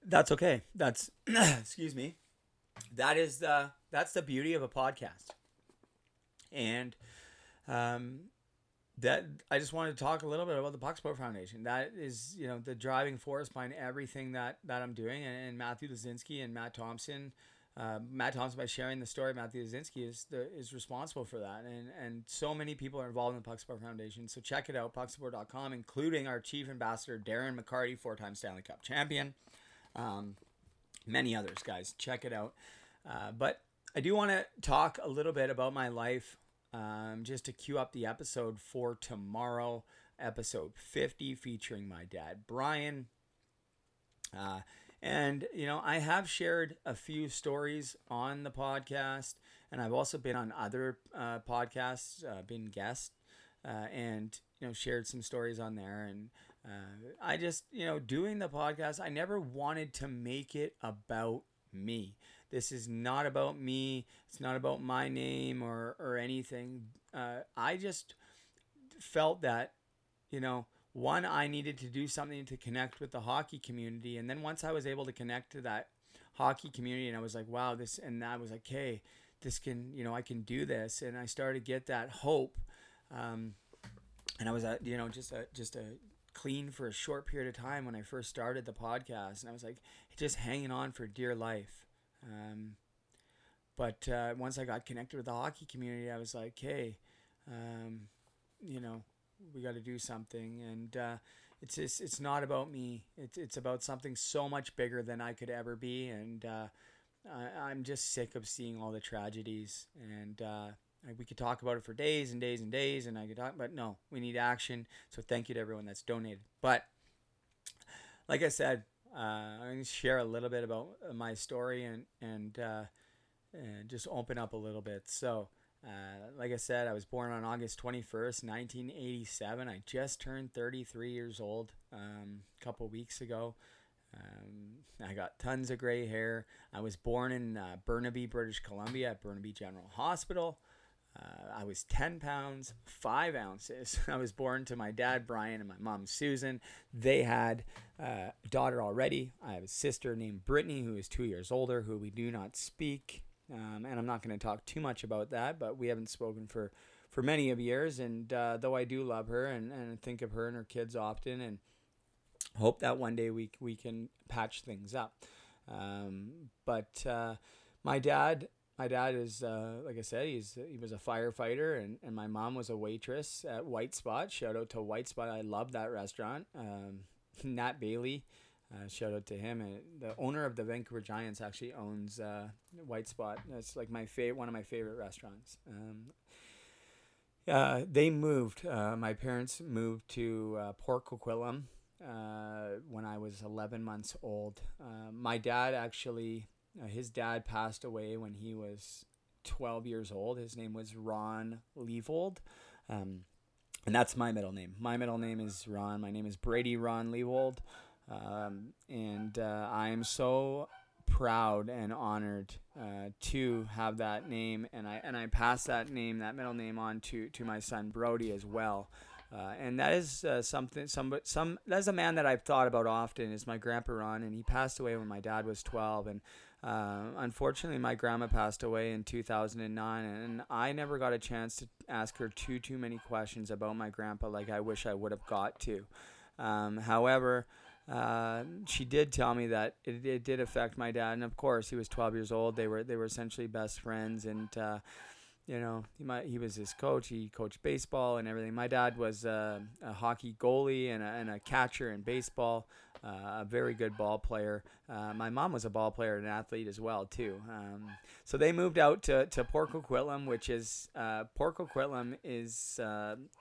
that's okay. That's excuse me. That is the that's the beauty of a podcast. And um, that I just wanted to talk a little bit about the Puck Support Foundation. That is, you know, the driving force behind everything that that I'm doing. And, and Matthew Lazinski and Matt Thompson uh, Matt Thompson, by sharing the story, Matthew Lazinski is the, is responsible for that, and and so many people are involved in the Puck Support Foundation. So check it out, pucksupport.com, including our chief ambassador Darren McCarty, four-time Stanley Cup champion, um, many others. Guys, check it out. Uh, but I do want to talk a little bit about my life, um, just to cue up the episode for tomorrow, episode 50, featuring my dad Brian. Uh, and, you know, I have shared a few stories on the podcast, and I've also been on other uh, podcasts, uh, been guest, uh, and, you know, shared some stories on there. And uh, I just, you know, doing the podcast, I never wanted to make it about me. This is not about me. It's not about my name or, or anything. Uh, I just felt that, you know, one, I needed to do something to connect with the hockey community. And then once I was able to connect to that hockey community and I was like, wow, this, and I was like, hey, this can, you know, I can do this. And I started to get that hope. Um, and I was at, you know, just a, just a clean for a short period of time when I first started the podcast. And I was like, just hanging on for dear life. Um, but uh, once I got connected with the hockey community, I was like, hey, um, you know, we got to do something. And uh, it's it's not about me. It's, it's about something so much bigger than i could ever be. And uh, I, i'm just sick of seeing all the tragedies. And uh, we could talk about it for days and days and days and i could talk but no we need action. So thank you to everyone that's donated. But like i said uh, i'm going to share a little bit about my story and and uh, and just open up a little bit. So, uh, like I said, I was born on August 21st, 1987. I just turned 33 years old um, a couple weeks ago. Um, I got tons of gray hair. I was born in uh, Burnaby, British Columbia, at Burnaby General Hospital. Uh, I was 10 pounds, 5 ounces. I was born to my dad, Brian, and my mom, Susan. They had uh, a daughter already. I have a sister named Brittany, who is two years older, who we do not speak. Um, and I'm not going to talk too much about that, but we haven't spoken for, for many of years. And uh, though I do love her and, and think of her and her kids often, and hope that one day we, we can patch things up. Um, but uh, my dad my dad is uh, like I said, he's he was a firefighter, and, and my mom was a waitress at White Spot. Shout out to White Spot. I love that restaurant. Um, Nat Bailey, uh, shout out to him. And the owner of the Vancouver Giants actually owns uh, White Spot. That's like my favorite, one of my favorite restaurants. Um, uh, they moved. Uh, my parents moved to uh, Port Coquitlam uh, when I was 11 months old. Uh, my dad actually uh, his dad passed away when he was 12 years old. His name was Ron Leavold. Um, and that's my middle name. My middle name is Ron. My name is Brady Ron Leavold. Um, and uh, I am so proud and honored uh, to have that name. And I, and I pass that name, that middle name on to, to my son Brody as well. Uh, and that is uh, something. Some some that's a man that I've thought about often. Is my grandpa Ron, and he passed away when my dad was twelve. And uh, unfortunately, my grandma passed away in 2009, and I never got a chance to ask her too too many questions about my grandpa like I wish I would have got to. Um, however, uh, she did tell me that it, it did affect my dad, and of course, he was 12 years old. They were they were essentially best friends, and uh, you know he might he was his coach. He coached baseball and everything. My dad was uh, a hockey goalie and a, and a catcher in baseball uh, a very good ball player. Uh, my mom was a ball player and an athlete as well too. Um, so they moved out to, to Port Coquitlam, which is Port Coquitlam is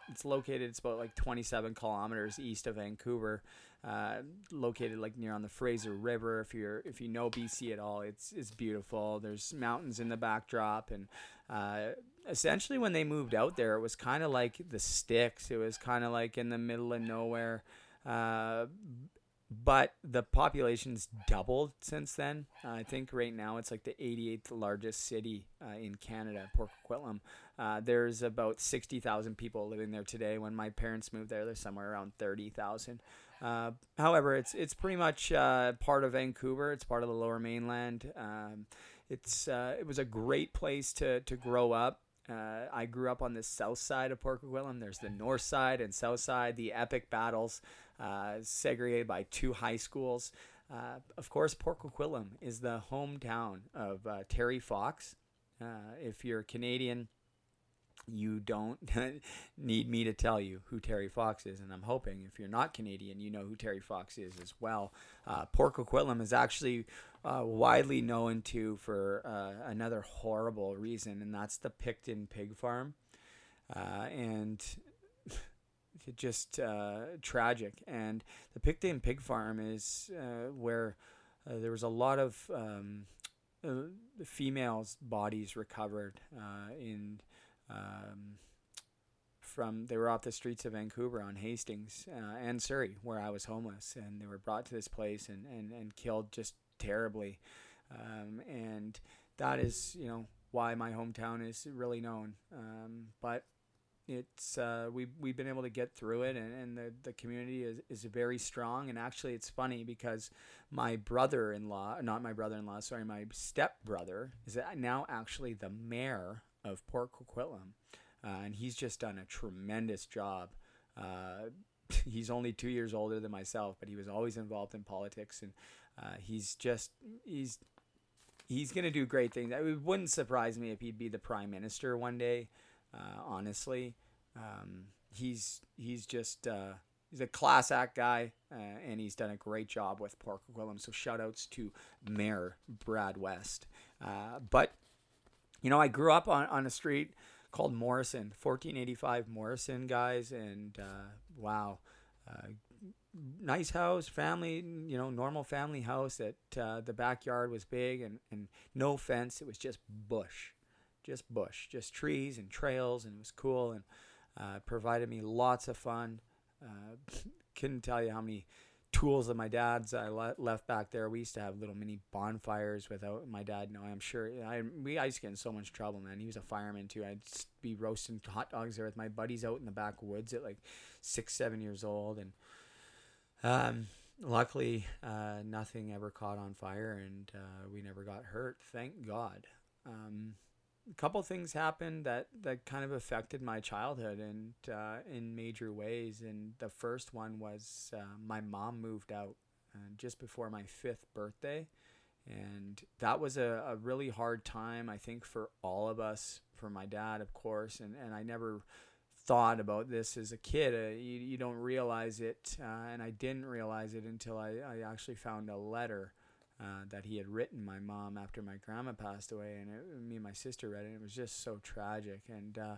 it's located. It's about like 27 kilometers east of Vancouver. Uh, located like near on the Fraser River. If you're if you know BC at all, it's it's beautiful. There's mountains in the backdrop, and uh, essentially when they moved out there, it was kind of like the sticks. It was kind of like in the middle of nowhere. Uh, but the population's doubled since then. Uh, I think right now it's like the 88th largest city uh, in Canada, Port Coquitlam. Uh, there's about 60,000 people living there today. When my parents moved there, there's somewhere around 30,000. Uh, however, it's it's pretty much uh, part of Vancouver. It's part of the Lower Mainland. Um, it's uh, it was a great place to to grow up. Uh, I grew up on the south side of Port Coquitlam. There's the north side and south side, the epic battles, segregated by two high schools. Uh, of course, Port Coquitlam is the hometown of uh, Terry Fox. Uh, if you're Canadian, you don't need me to tell you who Terry Fox is, and I'm hoping if you're not Canadian, you know who Terry Fox is as well. Uh, Port Coquitlam is actually uh, widely known to for uh, another horrible reason, and that's the Pickton Pig Farm, uh, and just uh, tragic. And the Pickton Pig Farm is uh, where there was a lot of um, females' bodies recovered in um, from they were off the streets of Vancouver on Hastings uh, and Surrey, where I was homeless, and they were brought to this place and, and, and killed just terribly. Um, and that is, you know, why my hometown is really known. Um, but it's uh, we we've been able to get through it, and, and the, the community is, is very strong. And actually, it's funny because my brother-in-law, not my brother-in-law, sorry, my step brother is now actually the mayor of Port Coquitlam, uh, and he's just done a tremendous job. Uh, he's only two years older than myself, but he was always involved in politics, and uh, he's just he's he's gonna do great things. It wouldn't surprise me if he'd be the prime minister one day. Uh, honestly, um, he's he's just uh, he's a class act guy, uh, and he's done a great job with Port Coquitlam. So shout outs to Mayor Brad West. but you know, I grew up on, on a street called Morrison, 1485 Morrison, guys, and uh, wow, uh, nice house, family, you know, normal family house. That uh, the backyard was big and and no fence. It was just bush, just bush, just trees and trails, and it was cool and uh, provided me lots of fun. Uh, couldn't tell you how many tools of my dad's I le- left back there. We used to have little mini bonfires without my dad knowing. I'm sure I we I used to get in so much trouble, man. He was a fireman too. I'd be roasting hot dogs there with my buddies out in the backwoods at like six, seven years old, and um, luckily uh, nothing ever caught on fire, and uh, we never got hurt. Thank God. Um, a couple things happened that that kind of affected my childhood and uh, in major ways. And the first one was uh, my mom moved out uh, just before my fifth birthday, and that was a, a really hard time. I think for all of us, for my dad, of course, and and I never thought about this as a kid. Uh, you, you don't realize it, uh, and I didn't realize it until I, I actually found a letter uh, that he had written my mom after my grandma passed away, and it, me and my sister read it. And it was just so tragic, and uh,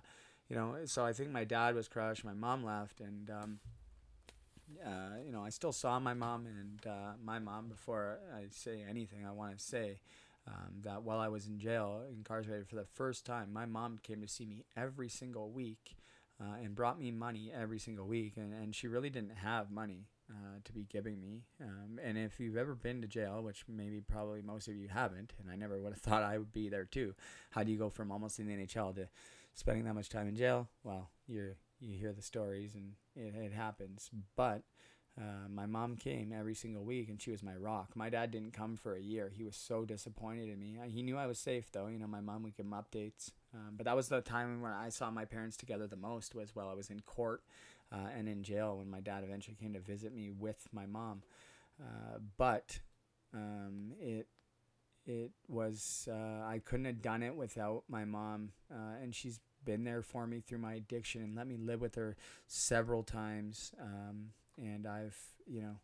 you know, so I think my dad was crushed. My mom left, and um, uh, you know, I still saw my mom and uh, my mom before I say anything. I want to say. Um, that while I was in jail, incarcerated for the first time, my mom came to see me every single week uh, and brought me money every single week. And, and she really didn't have money uh, to be giving me. Um, and if you've ever been to jail, which maybe probably most of you haven't, and I never would have thought I would be there too, how do you go from almost in the NHL to spending that much time in jail? Well, you you hear the stories and it, it happens. But uh, my mom came every single week and she was my rock. My dad didn't come for a year. He was so disappointed in me. He knew I was safe though. You know, my mom would give him updates. Um, but that was the time when I saw my parents together the most was while I was in court uh, and in jail when my dad eventually came to visit me with my mom. Uh, but um, it it was uh, I couldn't have done it without my mom, uh, and she's been there for me through my addiction and let me live with her several times. Um, and I've you know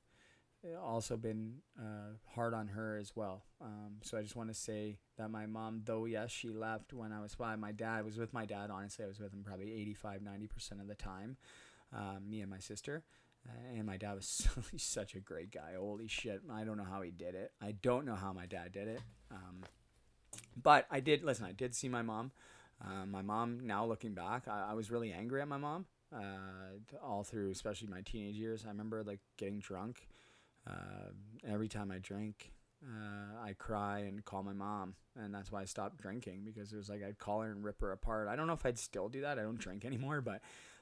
also been uh, hard on her as well. Um, so I just want to say that my mom, though yes, she left when I was five. My dad was with my dad. Honestly, I was with him probably 85, 90 percent of the time. Um, me and my sister. Uh, and my dad was he's such a great guy. Holy shit! I don't know how he did it. I don't know how my dad did it. Um, but I did listen. I did see my mom. Uh, my mom. Now looking back, I, I was really angry at my mom. Uh, all through, especially my teenage years. I remember like getting drunk. Uh, every time I drink, uh, I cry and call my mom, and that's why I stopped drinking because it was like I'd call her and rip her apart. I don't know if I'd still do that. I don't drink anymore, but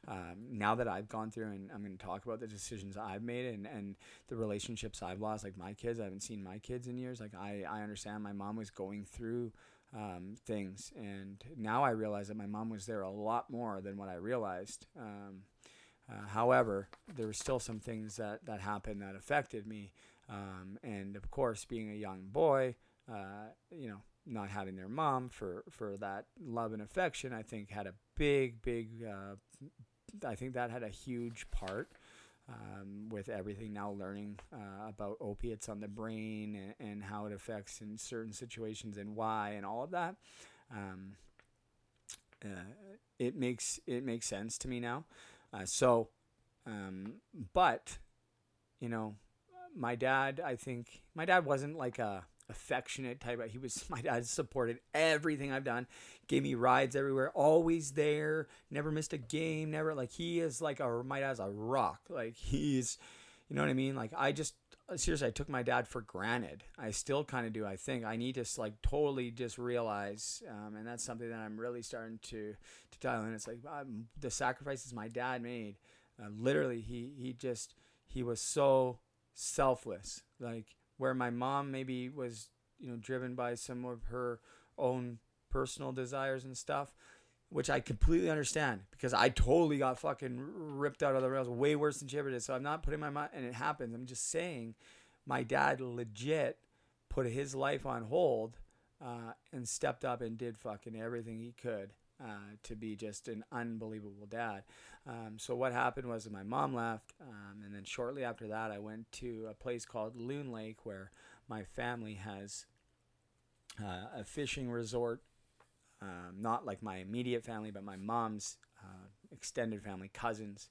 um, now that I've gone through and I'm going to talk about the decisions I've made and, and the relationships I've lost, like my kids, I haven't seen my kids in years. Like I, I understand my mom was going through um, things, and now I realize that my mom was there a lot more than what I realized. Um, uh, however, there were still some things that, that happened that affected me. Um, and of course, being a young boy, uh, you know, not having their mom for, for that love and affection, I think had a big, big, uh, I think that had a huge part um, with everything now learning uh, about opiates on the brain and, and, how it affects in certain situations and why and all of that. Um, uh, it makes it makes sense to me now. Uh, so, um, but, you know, my dad, I think my dad wasn't like a affectionate type. Of, he was my dad supported everything I've done, gave me rides everywhere, always there, never missed a game, never like he is like a my dad's a rock. Like he's, you know what I mean? Like I just seriously, I took my dad for granted. I still kind of do. I think I need to like totally just realize, um, and that's something that I'm really starting to to dial in. It's like um, the sacrifices my dad made. Uh, literally, he he just he was so selfless. Like where my mom maybe was, you know, driven by some of her own personal desires and stuff. Which I completely understand because I totally got fucking ripped out of the rails way worse than she ever did. So I'm not putting my mind, and it happens. I'm just saying, my dad legit put his life on hold uh, and stepped up and did fucking everything he could uh, to be just an unbelievable dad. Um, so what happened was my mom left, um, and then shortly after that, I went to a place called Loon Lake where my family has uh, a fishing resort um, not like my immediate family, but my mom's uh, extended family, cousins.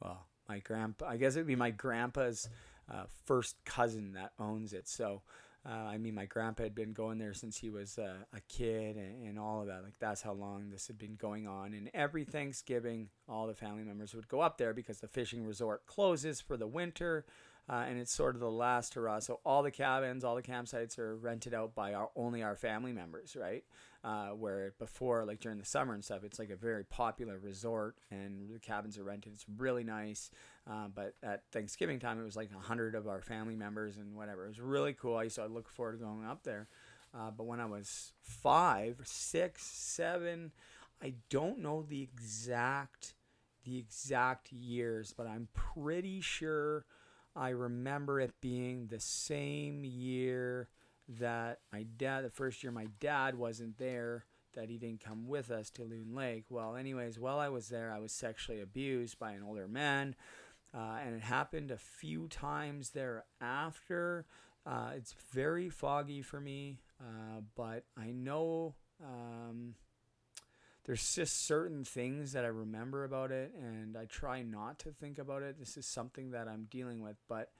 Well, my grandpa. I guess it'd be my grandpa's uh, first cousin that owns it. So. Uh, I mean, my grandpa had been going there since he was uh, a kid and, and all of that. Like, that's how long this had been going on. And every Thanksgiving, all the family members would go up there because the fishing resort closes for the winter uh, and it's sort of the last hurrah. So all the cabins, all the campsites are rented out by our only our family members, right? Uh, where before, like during the summer and stuff, it's like a very popular resort, and the cabins are rented. It's really nice. Uh, but at Thanksgiving time, it was like a hundred of our family members and whatever. It was really cool. I used to look forward to going up there. Uh, but when I was five, six, seven, I don't know the exact the exact years, but I'm pretty sure I remember it being the same year that my dad, the first year my dad wasn't there, that he didn't come with us to Loon Lake. Well, anyways, while I was there, I was sexually abused by an older man. Uh, and it happened a few times thereafter. Uh, it's very foggy for me, uh, but I know um, there's just certain things that I remember about it, and I try not to think about it. This is something that I'm dealing with, but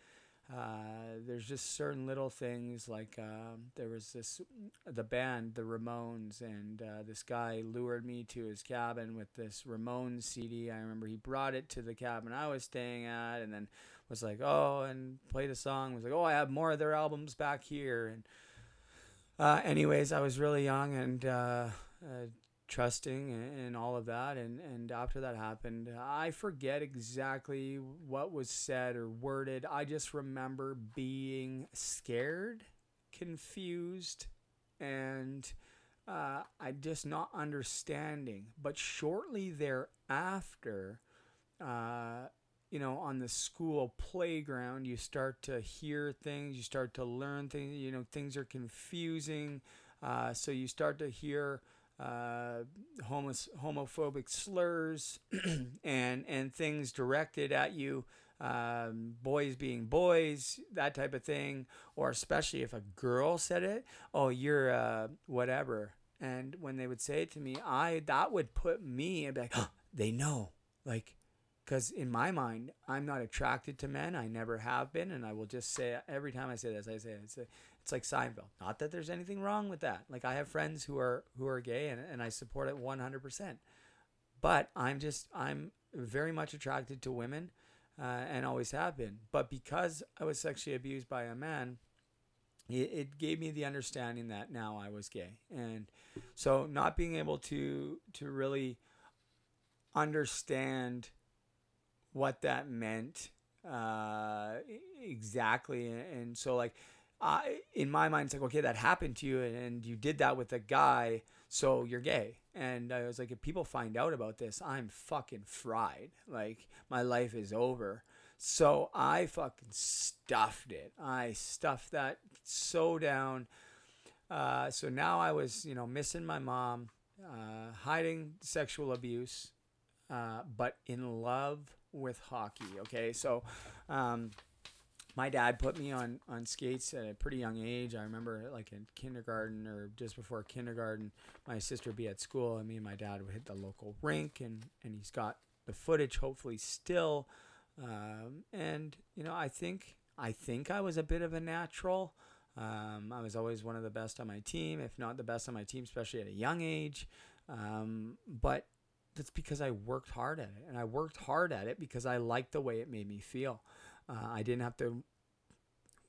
uh, there's just certain little things like um, there was this the band the Ramones and uh, this guy lured me to his cabin with this Ramones CD. I remember he brought it to the cabin I was staying at, and then was like, oh, and played a song. Was like, oh, I have more of their albums back here. And uh, anyways, I was really young and uh, uh, trusting and, all of that. And, and after that happened, I forget exactly what was said or worded. I just remember being scared, confused, and uh, I just not understanding. But shortly thereafter, uh, you know, on the school playground, you start to hear things, you start to learn things, you know, things are confusing. Uh, so you start to hear uh, homeless, homophobic slurs and and things directed at you, um, boys being boys, that type of thing, or especially if a girl said it, oh you're uh, whatever. And when they would say it to me, I that would put me and be like, oh, they know, like, because in my mind, I'm not attracted to men. I never have been, and I will just say every time I say this, I say it's it's like Seinfeld. Not that there's anything wrong with that. Like I have friends who are who are gay and, and I support it 100%. But I'm just I'm very much attracted to women uh, and always have been. But because I was sexually abused by a man, it, it gave me the understanding that now I was gay. And so not being able to to really understand what that meant uh, exactly and so like I, in my mind, it's like, okay, that happened to you, and, and you did that with a guy, so you're gay. And I was like, if people find out about this, I'm fucking fried. Like, my life is over. So I fucking stuffed it. I stuffed that so down. Uh, so now I was, you know, missing my mom, uh, hiding sexual abuse, uh, but in love with hockey. Okay, so um, my dad put me on on skates at a pretty young age. I remember like in kindergarten or just before kindergarten, my sister would be at school and me and my dad would hit the local rink and and he's got the footage hopefully still. Um, and you know, I think I think I was a bit of a natural. Um, I was always one of the best on my team, if not the best on my team, especially at a young age. Um, but that's because I worked hard at it, and I worked hard at it because I liked the way it made me feel. Uh, I didn't have to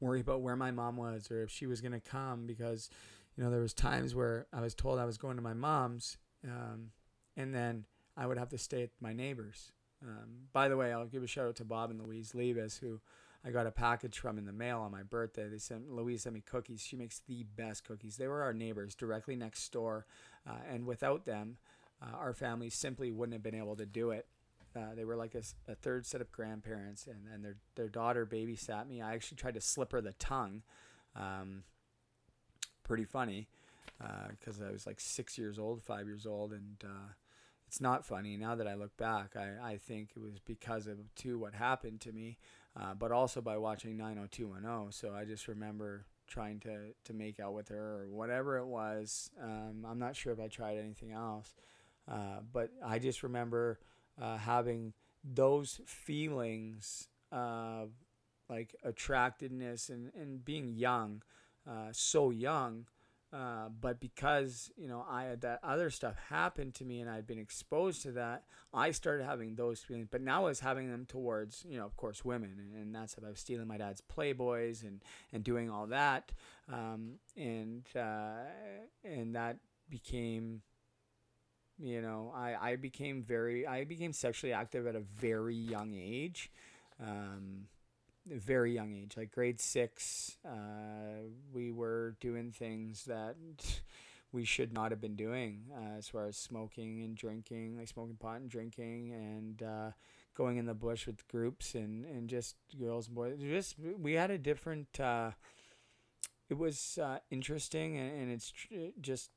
worry about where my mom was or if she was going to come because, you know, there was times where I was told I was going to my mom's, um, and then I would have to stay at my neighbor's. Um, by the way, I'll give a shout out to Bob and Louise Levis, who I got a package from in the mail on my birthday. They sent Louise sent me cookies. She makes the best cookies. They were our neighbors directly next door, uh, and without them, uh, our family simply wouldn't have been able to do it. Uh, they were like a, a, third set of grandparents, and, and their their daughter babysat me. I actually tried to slip her the tongue. Um, pretty funny, because uh, I was like six years old, five years old, and uh, it's not funny now that I look back. I, I think it was because of to what happened to me, uh, but also by watching 90210. So I just remember trying to to make out with her or whatever it was. Um, I'm not sure if I tried anything else, uh, but I just remember uh, having those feelings of like attractedness and, and being young, uh, so young, uh, but because you know I had that other stuff happen to me and I'd been exposed to that, I started having those feelings. But now I was having them towards you know of course women, and, and that's about stealing my dad's Playboys and and doing all that, um, and uh, and that became you know I, I became very i became sexually active at a very young age um, very young age like grade six uh, we were doing things that we should not have been doing uh, as far as smoking and drinking like smoking pot and drinking and uh, going in the bush with groups and, and just girls and boys. Just we had a different uh, it was uh, interesting and, and it's tr- just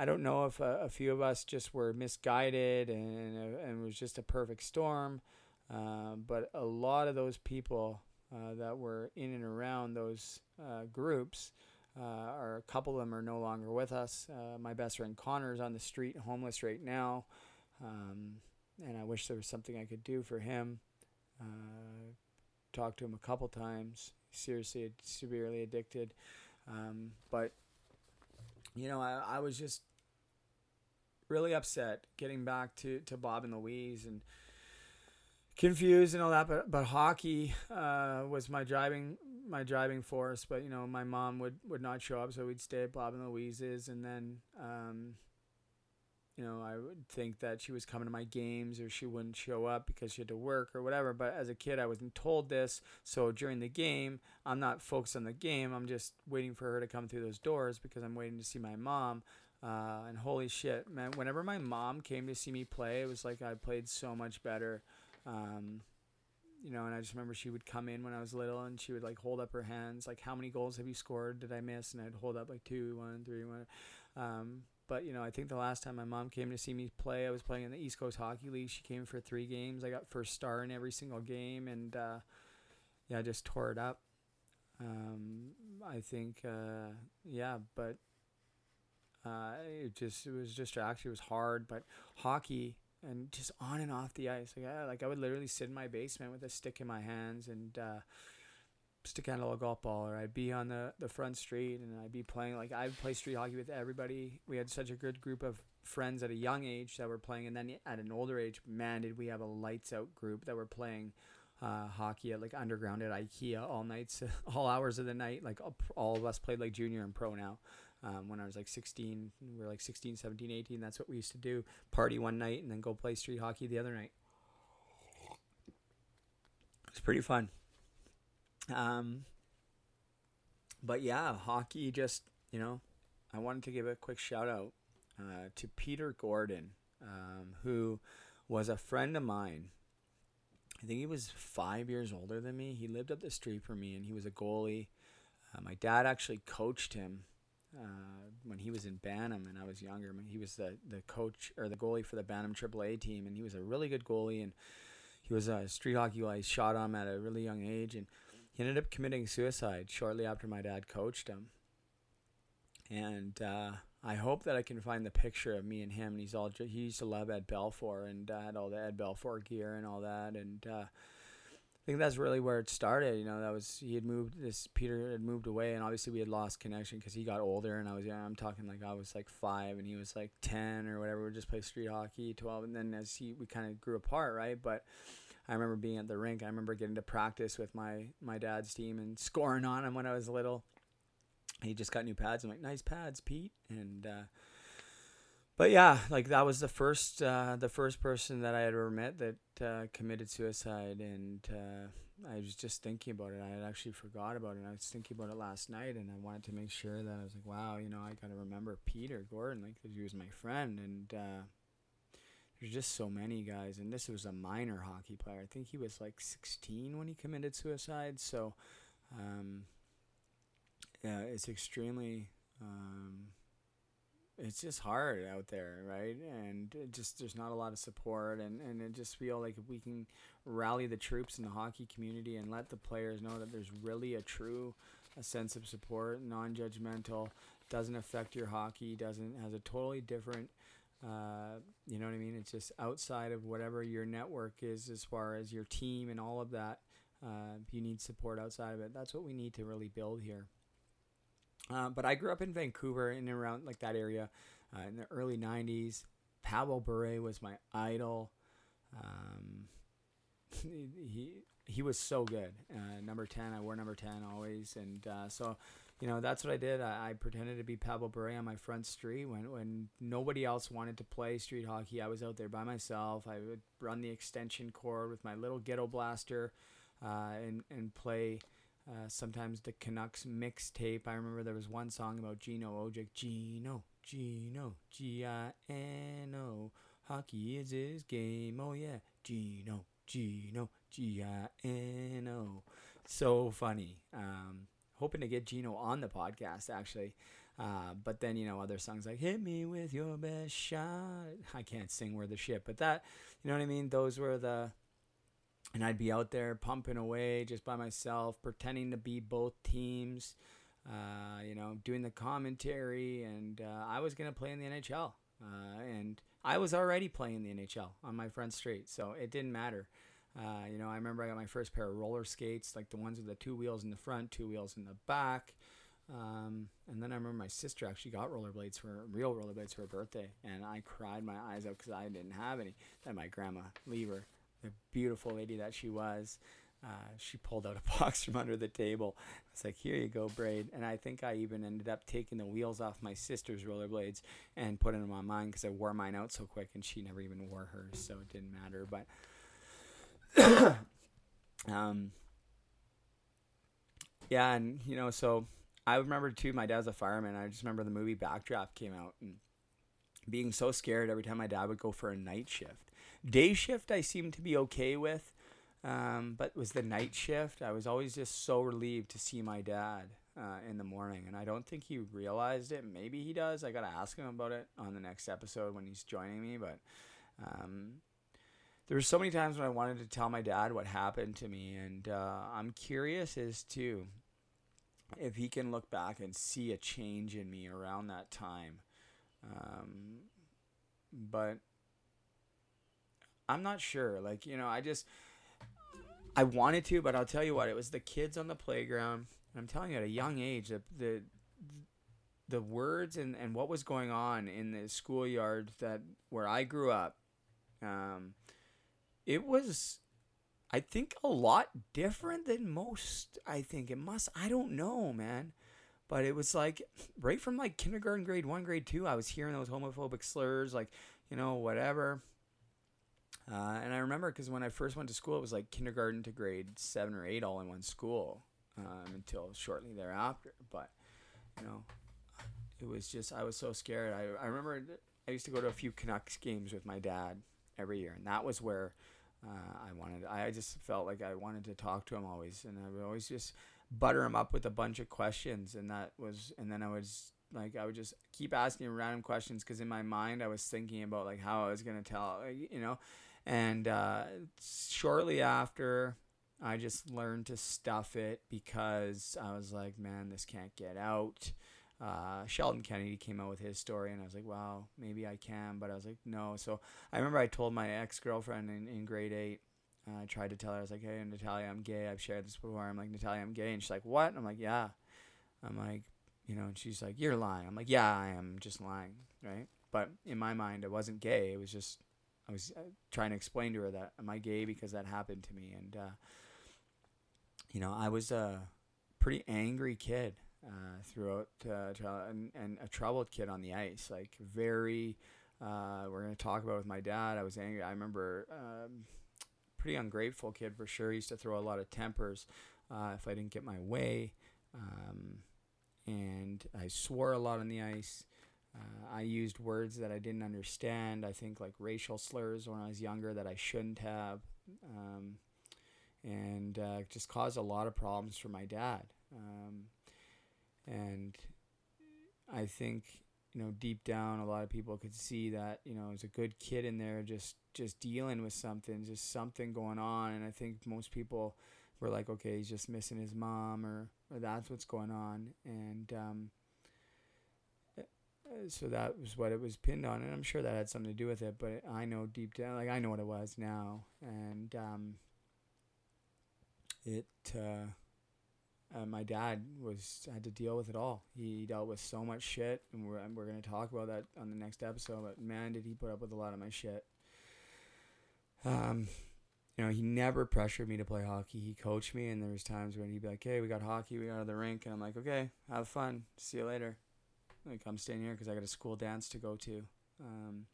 I don't know if a, a, few of us just were misguided and, and it was just a perfect storm. Uh, but a lot of those people uh, that were in and around those uh, groups, uh, or a couple of them are no longer with us. Uh, my best friend Connor is on the street, homeless right now. Um, and I wish there was something I could do for him. Uh, talked to him a couple times. Seriously, severely addicted. Um, but you know, I, I was just really upset getting back to, to Bob and Louise and confused and all that. But but hockey uh, was my driving my driving force. But you know, my mom would, would not show up, so we'd stay at Bob and Louise's, and then um, you know, I would think that she was coming to my games or she wouldn't show up because she had to work or whatever. But as a kid, I wasn't told this. So during the game, I'm not focused on the game. I'm just waiting for her to come through those doors because I'm waiting to see my mom. Uh, and holy shit, man, whenever my mom came to see me play, it was like I played so much better. Um, you know, and I just remember she would come in when I was little and she would like hold up her hands, like, how many goals have you scored? Did I miss? And I'd hold up like two, one, three, one. Um, but you know, I think the last time my mom came to see me play, I was playing in the East Coast Hockey League. She came for three games. I got first star in every single game, and uh, yeah, I just tore it up. Um, I think, uh, yeah, but uh, it just it was just actually it was hard. But hockey and just on and off the ice, like I, like I would literally sit in my basement with a stick in my hands and. Uh, stick handle a golf ball or I'd be on the, the front street and I'd be playing like I'd play street hockey with everybody. We had such a good group of friends at a young age that were playing and then at an older age, man, did we have a lights out group that were playing uh, hockey at like underground at IKEA all nights, all hours of the night. Like all of us played like junior and pro now. Um, when I was like 16, we were like 16, 17, 18. That's what we used to do. Party one night and then go play street hockey the other night. It's pretty fun. Um, but yeah, hockey just, you know, I wanted to give a quick shout out uh, to Peter Gordon, um, who was a friend of mine. I think he was five years older than me. He lived up the street from me and he was a goalie. Uh, my dad actually coached him uh, when he was in Bantam and I was younger. He was the, the coach or the goalie for the Bantam AAA team and he was a really good goalie and he was a street hockey guy. Shot him at a really young age and he ended up committing suicide shortly after my dad coached him. And uh, I hope that I can find the picture of me and him. And he's all he used to love Ed Belfour and uh, had all the Ed Belfour gear and all that. And uh, I think that's really where it started. You know, that was he had moved. This Peter had moved away, and obviously we had lost connection because he got older, and I was young. I'm talking like I was like five, and he was like ten or whatever. We just play street hockey, twelve, and then as he we kind of grew apart, right? But I remember being at the rink. I remember getting to practice with my my dad's team and scoring on him when I was little. He just got new pads. I'm like, nice pads, Pete. And uh, but yeah, like that was the first uh, the first person that I had ever met that uh, committed suicide, and uh, I was just thinking about it. I had actually forgot about it. I was thinking about it last night, and I wanted to make sure that I was like, wow, you know, I got to remember Peter Gordon, like he was my friend, and uh, there's just so many guys, and this was a minor hockey player. I think he was like 16 when he committed suicide. So, um, yeah, it's extremely, um, it's just hard out there, right? And just there's not a lot of support, and and it just feel like if we can rally the troops in the hockey community and let the players know that there's really a true a sense of support, non-judgmental, doesn't affect your hockey, doesn't has a totally different Uh, you know what I mean? It's just outside of whatever your network is as far as your team and all of that. Uh, you need support outside of it. That's what we need to really build here. Uh, but I grew up in Vancouver and around like that area uh, in the early '90s. Pavel Bure was my idol. Um, he he was so good. Uh, number ten, I wore number ten always, and uh, so you know that's what I did. I, I, pretended to be Pavel Bure on my front street when when nobody else wanted to play street hockey. I was out there by myself. I would run the extension cord with my little ghetto blaster, uh, and and play. Uh, sometimes the Canucks mixtape. I remember there was one song about Gino Odjick. Gino, Gino, G I N O. Hockey is his game. Oh yeah, Gino, Gino, G I N O. So funny. Um, hoping to get Gino on the podcast actually. Uh, but then you know other songs like "Hit Me with Your Best Shot." I can't sing "We're the Ship," but that you know what I mean. Those were the, and I'd be out there pumping away just by myself, pretending to be both teams. Uh, you know, doing the commentary, and uh, I was gonna play in the NHL, uh, and I was already playing the NHL on my front street, so it didn't matter. Uh, you know, I remember I got my first pair of roller skates, like the ones with the two wheels in the front, two wheels in the back. Um, and then I remember my sister actually got rollerblades for real rollerblades for her birthday, and I cried my eyes out because I didn't have any. Then my grandma Lever, the beautiful lady that she was, uh, she pulled out a box from under the table. It's like, here you go, braid. And I think I even ended up taking the wheels off my sister's rollerblades and putting them on mine because I wore mine out so quick, and she never even wore hers, so it didn't matter. But um, yeah, and you know, so I remember too. My dad's a fireman. I just remember the movie Backdraft came out and being so scared every time my dad would go for a night shift. Day shift, I seemed to be okay with, um, but was the night shift. I was always just so relieved to see my dad uh, in the morning, and I don't think he realized it. Maybe he does. I gotta ask him about it on the next episode when he's joining me, but. Um, there were so many times when I wanted to tell my dad what happened to me, and uh, I'm curious as to if he can look back and see a change in me around that time. Um, but I'm not sure. Like, you know, I just, I wanted to, but I'll tell you what, it was the kids on the playground. I'm telling you, at a young age, the, the, the words and, and what was going on in the schoolyard that where I grew up, um, it was I think a lot different than most. I think it must. I don't know, man. But it was like right from like kindergarten, grade one, grade two, I was hearing those homophobic slurs, like you know whatever. Uh, and I remember because when I first went to school, it was like kindergarten to grade seven or eight, all in one school, um, until shortly thereafter. But you know, it was just I was so scared. I I remember I used to go to a few Canucks games with my dad every year, and that was where uh, I wanted. I just felt like I wanted to talk to him always, and I would always just butter him up with a bunch of questions, and that was. And then I was like, I would just keep asking him random questions because in my mind I was thinking about like how I was gonna tell, you know, and uh, shortly after. I just learned to stuff it because I was like, man, this can't get out uh, Sheldon Kennedy came out with his story, and I was like, wow, maybe I can. But I was like, no. So I remember I told my ex girlfriend in, in grade eight, uh, I tried to tell her, I was like, hey, Natalia, I'm gay. I've shared this before. I'm like, Natalia, I'm gay. And she's like, what? And I'm like, yeah. I'm like, you know, and she's like, you're lying. I'm like, yeah, I am just lying, right? But in my mind, it wasn't gay. It was just, I was uh, trying to explain to her that, am I gay because that happened to me? And, uh, you know, I was a pretty angry kid uh, throughout uh, and, and a troubled kid on the ice, like very. Uh, we're gonna talk about with my dad. I was angry. I remember um, pretty ungrateful kid for sure. He used to throw a lot of tempers uh, if I didn't get my way, um, and I swore a lot on the ice. Uh, I used words that I didn't understand. I think like racial slurs when I was younger that I shouldn't have, um, and uh, just caused a lot of problems for my dad. Um, and I think you know deep down a lot of people could see that you know there's a good kid in there just just dealing with something just something going on and I think most people were like okay he's just missing his mom or or that's what's going on and um, so that was what it was pinned on, and I'm sure that had something to do with it. But I know deep down, like I know what it was now, and um, it. Uh, uh, my dad was had to deal with it all. He dealt with so much shit, and we're we're gonna talk about that on the next episode. But man, did he put up with a lot of my shit. Um, you know, he never pressured me to play hockey. He coached me, and there was times when he'd be like, "Hey, we got hockey, we got to the rink," and I'm like, "Okay, have fun. See you later." Like I'm staying here because I got a school dance to go to. Um,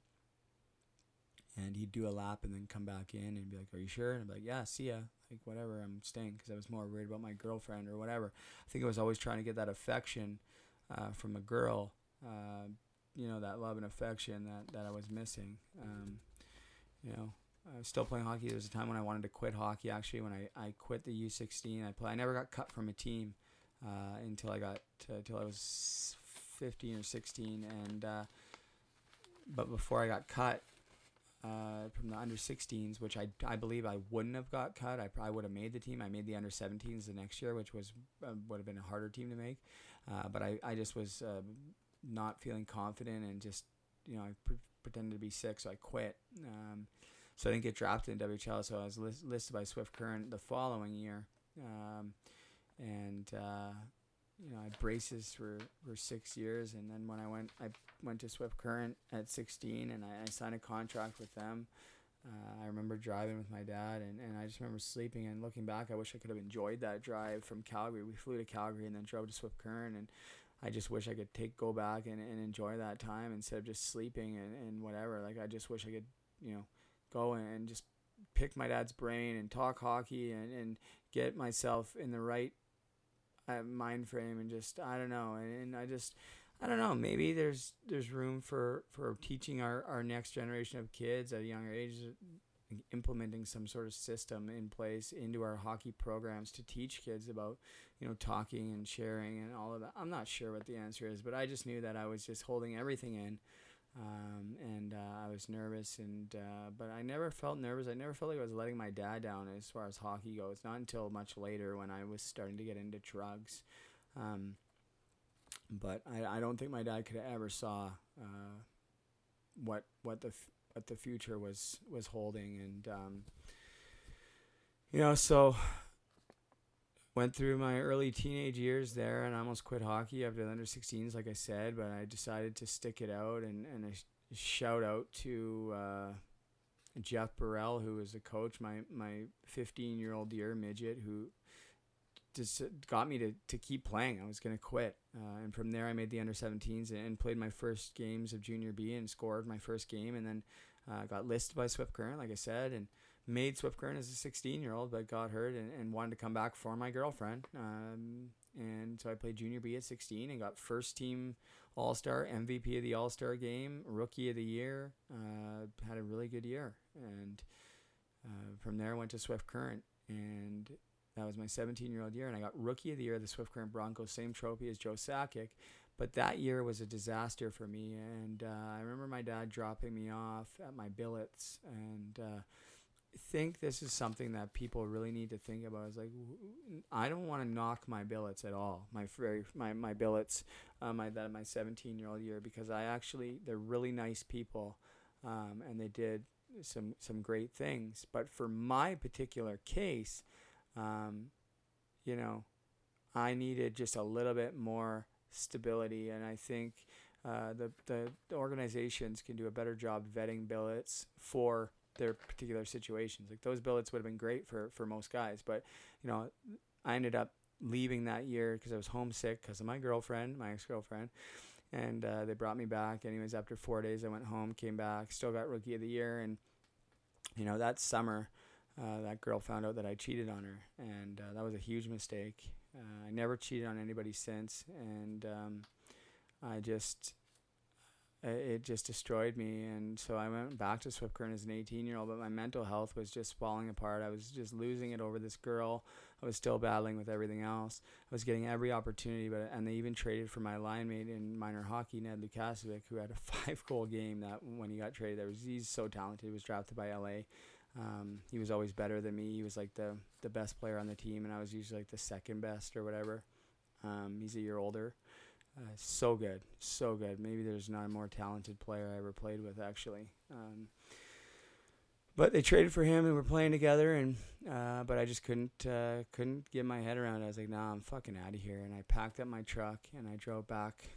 and he'd do a lap and then come back in and be like, "Are you sure?" And I'd be like, "Yeah, see ya." Like whatever, I'm staying because I was more worried about my girlfriend or whatever. I think I was always trying to get that affection uh, from a girl. Uh, you know, that love and affection that that I was missing. Um, you know, I was still playing hockey. There was a time when I wanted to quit hockey. Actually, when I, I quit the U16, I play. I never got cut from a team uh, until I got until I was 15 or 16, and uh, but before I got cut, uh, from the under 16s, which I, I believe I wouldn't have got cut. I probably would have made the team. I made the under 17s the next year, which was uh, would have been a harder team to make. Uh, but I, I just was uh, not feeling confident and just you know I pre- pretended to be sick, so I quit. Um, so I didn't get drafted in WHL. So I was list- listed by Swift Current the following year, um, and uh, you know, I braces for, for six years, and then when I went, I went to Swift Current at 16, and I, I signed a contract with them. Uh, I remember driving with my dad, and, and I just remember sleeping. And looking back, I wish I could have enjoyed that drive from Calgary. We flew to Calgary and then drove to Swift Current, and I just wish I could take go back and, and enjoy that time instead of just sleeping and, and whatever. Like I just wish I could, you know, go and just pick my dad's brain and talk hockey and, and get myself in the right uh, mind frame and just I don't know and, and I just I don't know maybe there's there's room for for teaching our our next generation of kids at a younger age implementing some sort of system in place into our hockey programs to teach kids about you know talking and sharing and all of that. I'm not sure what the answer is but I just knew that I was just holding everything in um, and uh, I was nervous, and uh, but I never felt nervous. I never felt like I was letting my dad down as far as hockey goes. Not until much later when I was starting to get into drugs. Um, but I, I don't think my dad could have ever saw uh, what what the f- what the future was was holding, and um, you know so went through my early teenage years there and I almost quit hockey after the under 16s, like I said, but I decided to stick it out and, and a shout out to uh, Jeff Burrell, who was the coach, my, my 15 year old year midget, who just got me to, to keep playing. I was going to quit. Uh, and from there, I made the under 17s and played my first games of junior B and scored my first game and then uh, got listed by Swift Current, like I said. And made Swift Current as a 16 year old, but got hurt and, and wanted to come back for my girlfriend. Um, and so I played junior B at 16 and got first team All Star, MVP of the All Star game, Rookie of the Year. Uh, had a really good year. And uh, from there, I went to Swift Current. And that was my 17 year old year. And I got Rookie of the Year the Swift Current Broncos, same trophy as Joe Sakic. But that year was a disaster for me. And uh, I remember my dad dropping me off at my billets. And uh, think this is something that people really need to think about. Is like, I don't want to knock my billets at all. My very my my billets, uh, my that my 17 year old year because I actually they're really nice people, um, and they did some some great things. But for my particular case, um, you know, I needed just a little bit more stability, and I think. Uh, the, the organizations can do a better job vetting billets for their particular situations. Like those billets would have been great for for most guys, but you know, I ended up leaving that year because I was homesick because of my girlfriend, my ex girlfriend, and uh, they brought me back. Anyways, after four days, I went home, came back, still got rookie of the year, and you know that summer. Uh, that girl found out that I cheated on her, and uh, that was a huge mistake. Uh, I never cheated on anybody since, and um, I just it just destroyed me. And so I went back to Swift Current as an 18 year old, but my mental health was just falling apart. I was just losing it over this girl. I was still battling with everything else. I was getting every opportunity, but and they even traded for my line mate in minor hockey, Ned Lukacevic, who had a five goal game that when he got traded. There was he's so talented. He was drafted by LA. Um, he was always better than me. He was like the the best player on the team, and I was usually like the second best or whatever. Um, he's a year older. Uh, so good, so good. Maybe there's not a more talented player I ever played with, actually. Um, but they traded for him and we're playing together, and uh, but I just couldn't uh, couldn't get my head around it. I was like, nah, I'm fucking out of here. And I packed up my truck and I drove back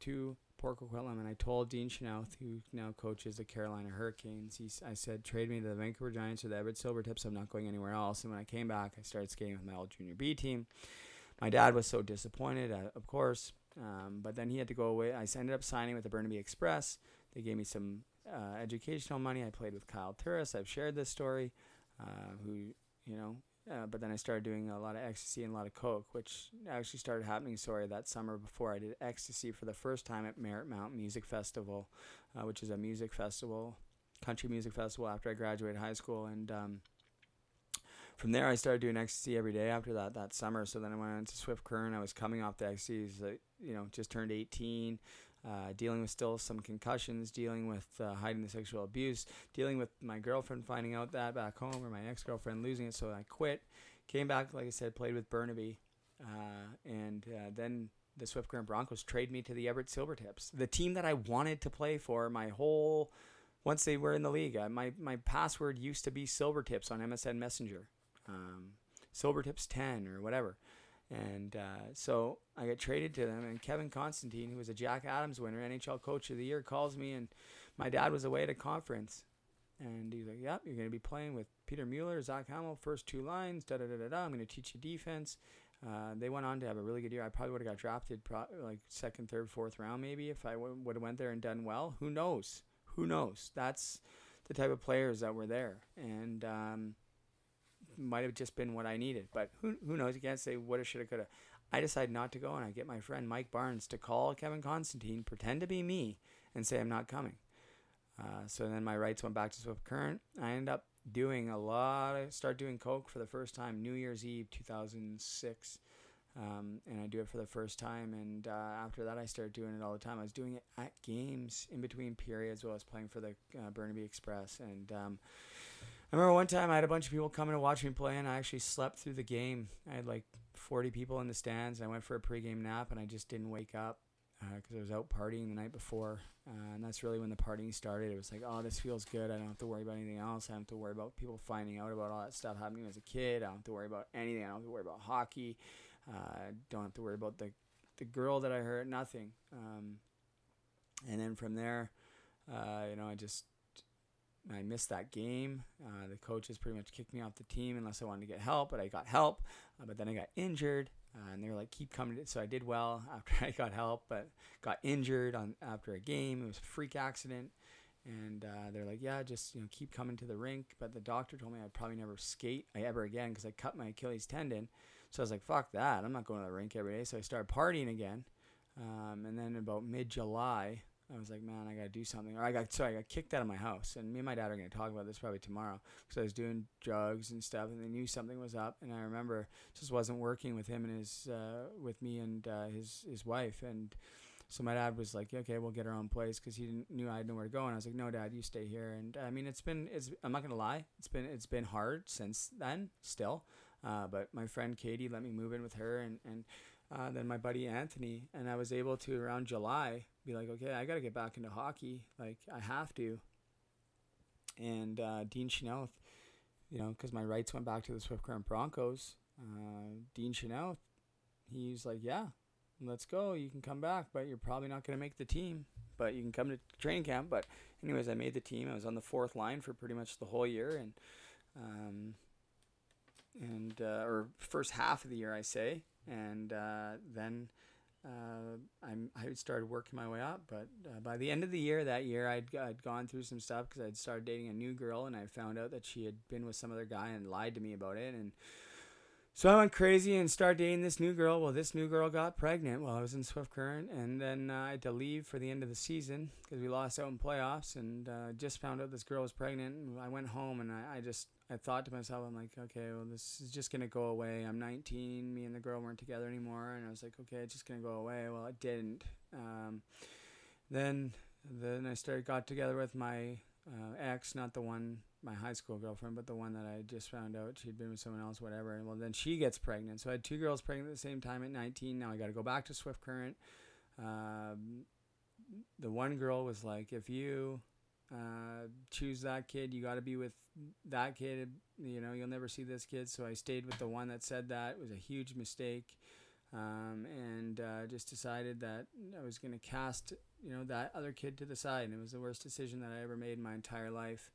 to Port Coquitlam, and I told Dean Chenoweth, who now coaches the Carolina Hurricanes, he's, I said, trade me to the Vancouver Giants or the Everett Silvertips. I'm not going anywhere else. And when I came back, I started skating with my old junior B team. My dad was so disappointed, uh, of course, um, but then he had to go away. I ended up signing with the Burnaby Express. They gave me some uh, educational money. I played with Kyle Turris. I've shared this story, uh, who, you know, uh, but then I started doing a lot of ecstasy and a lot of coke, which actually started happening. Sorry, that summer before I did ecstasy for the first time at Merritt Mountain Music Festival, uh, which is a music festival, country music festival after I graduated high school, and um, from there I started doing ecstasy every day after that that summer. So then I went into Swift Current. I was coming off the ecstasy, you know, just turned 18 uh, dealing with still some concussions, dealing with uh, hiding the sexual abuse, dealing with my girlfriend finding out that back home, or my ex girlfriend losing it. So I quit, came back, like I said, played with Burnaby, uh, and uh, then the Swift Current Broncos trade me to the Everett Silvertips, the team that I wanted to play for my whole. Once they were in the league, uh, my my password used to be Silvertips on MSN Messenger, um, Silvertips ten or whatever. And uh, so I got traded to them, and Kevin Constantine, who was a Jack Adams winner, NHL Coach of the Year, calls me, and my dad was away at a conference, and he's like, "Yep, you're going to be playing with Peter Mueller, Zach Hamill, first two lines, da da da da da. I'm going to teach you defense." Uh, they went on to have a really good year. I probably would have got drafted, pro- like second, third, fourth round, maybe if I w- would have went there and done well. Who knows? Who knows? That's the type of players that were there, and. Um, might have just been what I needed. But who who knows? You can't say woulda, shoulda, coulda. I decide not to go, and I get my friend Mike Barnes to call Kevin Constantine, pretend to be me, and say I'm not coming. Uh, so then my rights went back to Swift Current. I end up doing a lot. I start doing coke for the first time New Year's Eve 2006. Um, and I do it for the first time. And uh, after that, I started doing it all the time. I was doing it at games in between periods while I was playing for the uh, Burnaby Express. And um, I remember one time I had a bunch of people coming to watch me play, and I actually slept through the game. I had like 40 people in the stands, and I went for a pregame nap, and I just didn't wake up because uh, I was out partying the night before. Uh, and that's really when the partying started. It was like, oh, this feels good. I don't have to worry about anything else. I don't have to worry about people finding out about all that stuff happening as a kid. I don't have to worry about anything. I don't have to worry about hockey. Uh, don't have to worry about the the girl that I hurt. Nothing. Um, and then from there, uh, you know, I just I missed that game. Uh, the coaches pretty much kicked me off the team unless I wanted to get help, but I got help. Uh, but then I got injured, uh, and they were like, "Keep coming." So I did well after I got help, but got injured on after a game. It was a freak accident, and uh, they're like, "Yeah, just you know, keep coming to the rink." But the doctor told me I'd probably never skate ever again because I cut my Achilles tendon. So I was like, "Fuck that! I'm not going to the rink every day." So I started partying again, um, and then about mid July. I was like, man, I gotta do something. Or I got sorry, I got kicked out of my house, and me and my dad are gonna talk about this probably tomorrow because I was doing drugs and stuff, and they knew something was up. And I remember just wasn't working with him and his uh, with me and uh, his his wife, and so my dad was like, okay, we'll get our own place because he didn't knew I had nowhere to go, and I was like, no, dad, you stay here. And I mean, it's been it's I'm not gonna lie, it's been it's been hard since then still, uh, but my friend Katie let me move in with her, and and uh, then my buddy Anthony, and I was able to around July be like, okay, I got to get back into hockey. Like I have to. And uh, Dean Chenoweth, you know, because my rights went back to the Swift Current Broncos. Uh, Dean Chenoweth, he's like, yeah, let's go. You can come back, but you're probably not going to make the team. But you can come to training camp. But anyways, I made the team. I was on the fourth line for pretty much the whole year, and um, and uh, or first half of the year, I say and uh, then uh, I started working my way up. But uh, by the end of the year, that year, I'd, I'd gone through some stuff because I'd started dating a new girl, and I found out that she had been with some other guy and lied to me about it. And so I went crazy and started dating this new girl. Well, this new girl got pregnant while I was in Swift Current, and then uh, I had to leave for the end of the season because we lost out in playoffs. And uh, just found out this girl was pregnant. And I went home and I, I just I thought to myself, I'm like, okay, well, this is just gonna go away. I'm 19. Me and the girl weren't together anymore, and I was like, okay, it's just gonna go away. Well, it didn't. Um, then then I started got together with my uh, ex, not the one my high school girlfriend, but the one that I just found out she'd been with someone else, whatever. And well, then she gets pregnant. So I had two girls pregnant at the same time at 19. Now I got to go back to Swift Current. Um, the one girl was like, if you uh, choose that kid, you got to be with that kid. You know, you'll never see this kid. So I stayed with the one that said that. It was a huge mistake. Um, and uh, just decided that I was going to cast, you know, that other kid to the side. And it was the worst decision that I ever made in my entire life.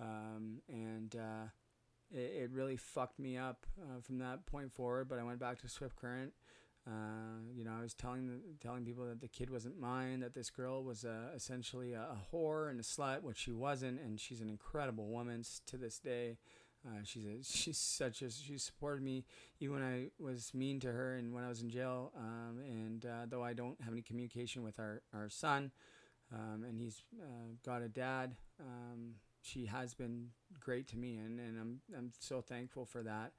Um, and uh, it, it really fucked me up uh, from that point forward. But I went back to Swift Current. Uh, you know, I was telling telling people that the kid wasn't mine, that this girl was uh, essentially a, a whore and a slut, which she wasn't, and she's an incredible woman to this day. Uh, she's a, she's such a she supported me even when I was mean to her and when I was in jail. Um, and uh, though I don't have any communication with our our son, um, and he's uh, got a dad, um, she has been great to me, and, and I'm I'm so thankful for that.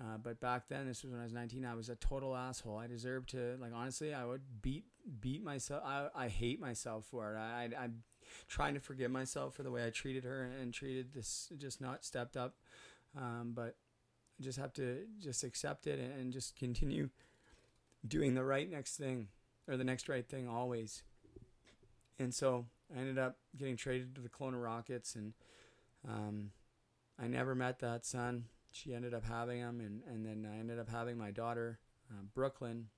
Uh, but back then, this was when I was 19. I was a total asshole. I deserved to, like, honestly, I would beat beat myself. I, I hate myself for it. I, I I'm trying to forgive myself for the way I treated her and, and treated this, just not stepped up. Um, but I just have to just accept it and, and just continue doing the right next thing or the next right thing always. And so I ended up getting traded to the Kelowna Rockets, and um, I never met that son she ended up having him, and, and then I ended up having my daughter, uh, Brooklyn,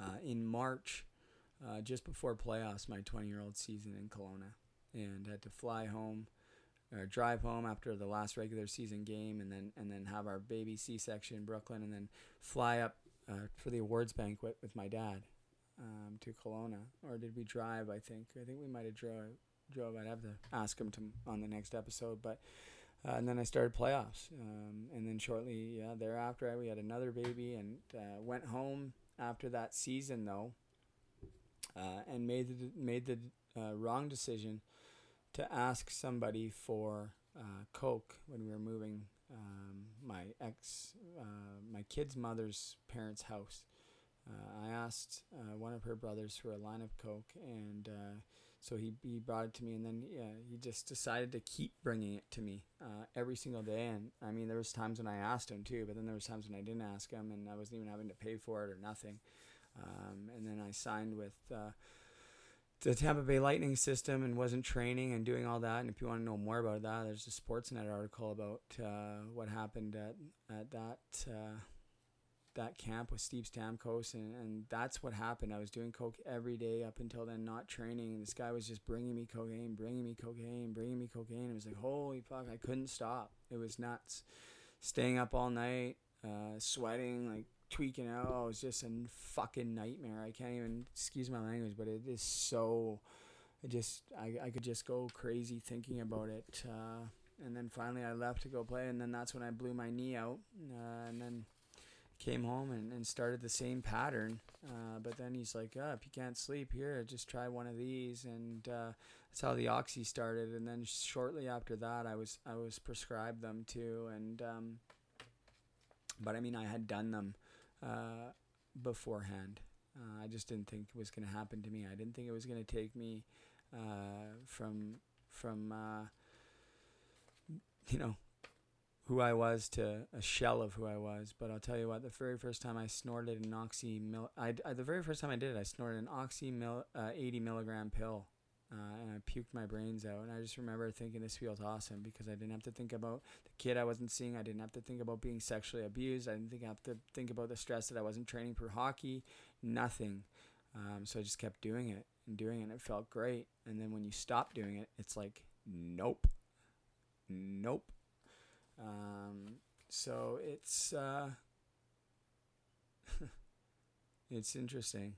uh, in March, uh, just before playoffs, my 20 year old season in Kelowna, and had to fly home or drive home after the last regular season game, and then and then have our baby C section in Brooklyn, and then fly up uh, for the awards banquet with my dad um, to Kelowna. Or did we drive? I think I think we might have drove. Drove. I'd have to ask him to on the next episode, but uh, and then I started playoffs. Um, and then shortly yeah, thereafter, we had another baby and uh, went home after that season though, uh, and made the made the uh, wrong decision to ask somebody for uh, coke when we were moving um, my ex uh, my kid's mother's parents' house. I asked one of her brothers for a line of coke and so he, he brought it to me and then yeah, he just decided to keep bringing it to me uh, every single day. And i mean there was times when i asked him too but then there was times when i didn't ask him and i wasn't even having to pay for it or nothing. Um, and then i signed with uh, the tampa bay lightning system and wasn't training and doing all that. And if you want to know more about that there's a sportsnet article about uh, what happened at, at that uh, that camp with Steve Stamkos, and, and that's what happened. I was doing coke every day up until then, not training. This guy was just bringing me cocaine, bringing me cocaine, bringing me cocaine. It was like, holy fuck, I couldn't stop. It was nuts. Staying up all night, uh, sweating, like tweaking out. Oh, it was just a fucking nightmare. I can't even excuse my language, but it is so. I just I, I could just go crazy thinking about it. Uh, and then finally I left to go play, and then that's when I blew my knee out. Uh, and then came home and, and started the same pattern. Uh, but then he's like, oh, if you can't sleep here, just try one of these. And uh, that's how the oxy started. And then shortly after that, I was I was prescribed them too. And um, but I mean, I had done them uh, beforehand. Uh, I just didn't think it was going to happen to me. I didn't think it was going to take me uh, from from uh, you know who I was to a shell of who I was. But I'll tell you what, the very first time I snorted an oxy, mil- I, I the very first time I did it, I snorted an oxy mil- uh, 80 milligram pill. Uh, and I puked my brains out. And I just remember thinking this feels awesome because I didn't have to think about the kid I wasn't seeing. I didn't have to think about being sexually abused. I didn't think I have to think about the stress that I wasn't training for hockey. Nothing. Um, so I just kept doing it and doing it. And it felt great. And then when you stop doing it, it's like, nope, nope, um, so it's uh, it's interesting.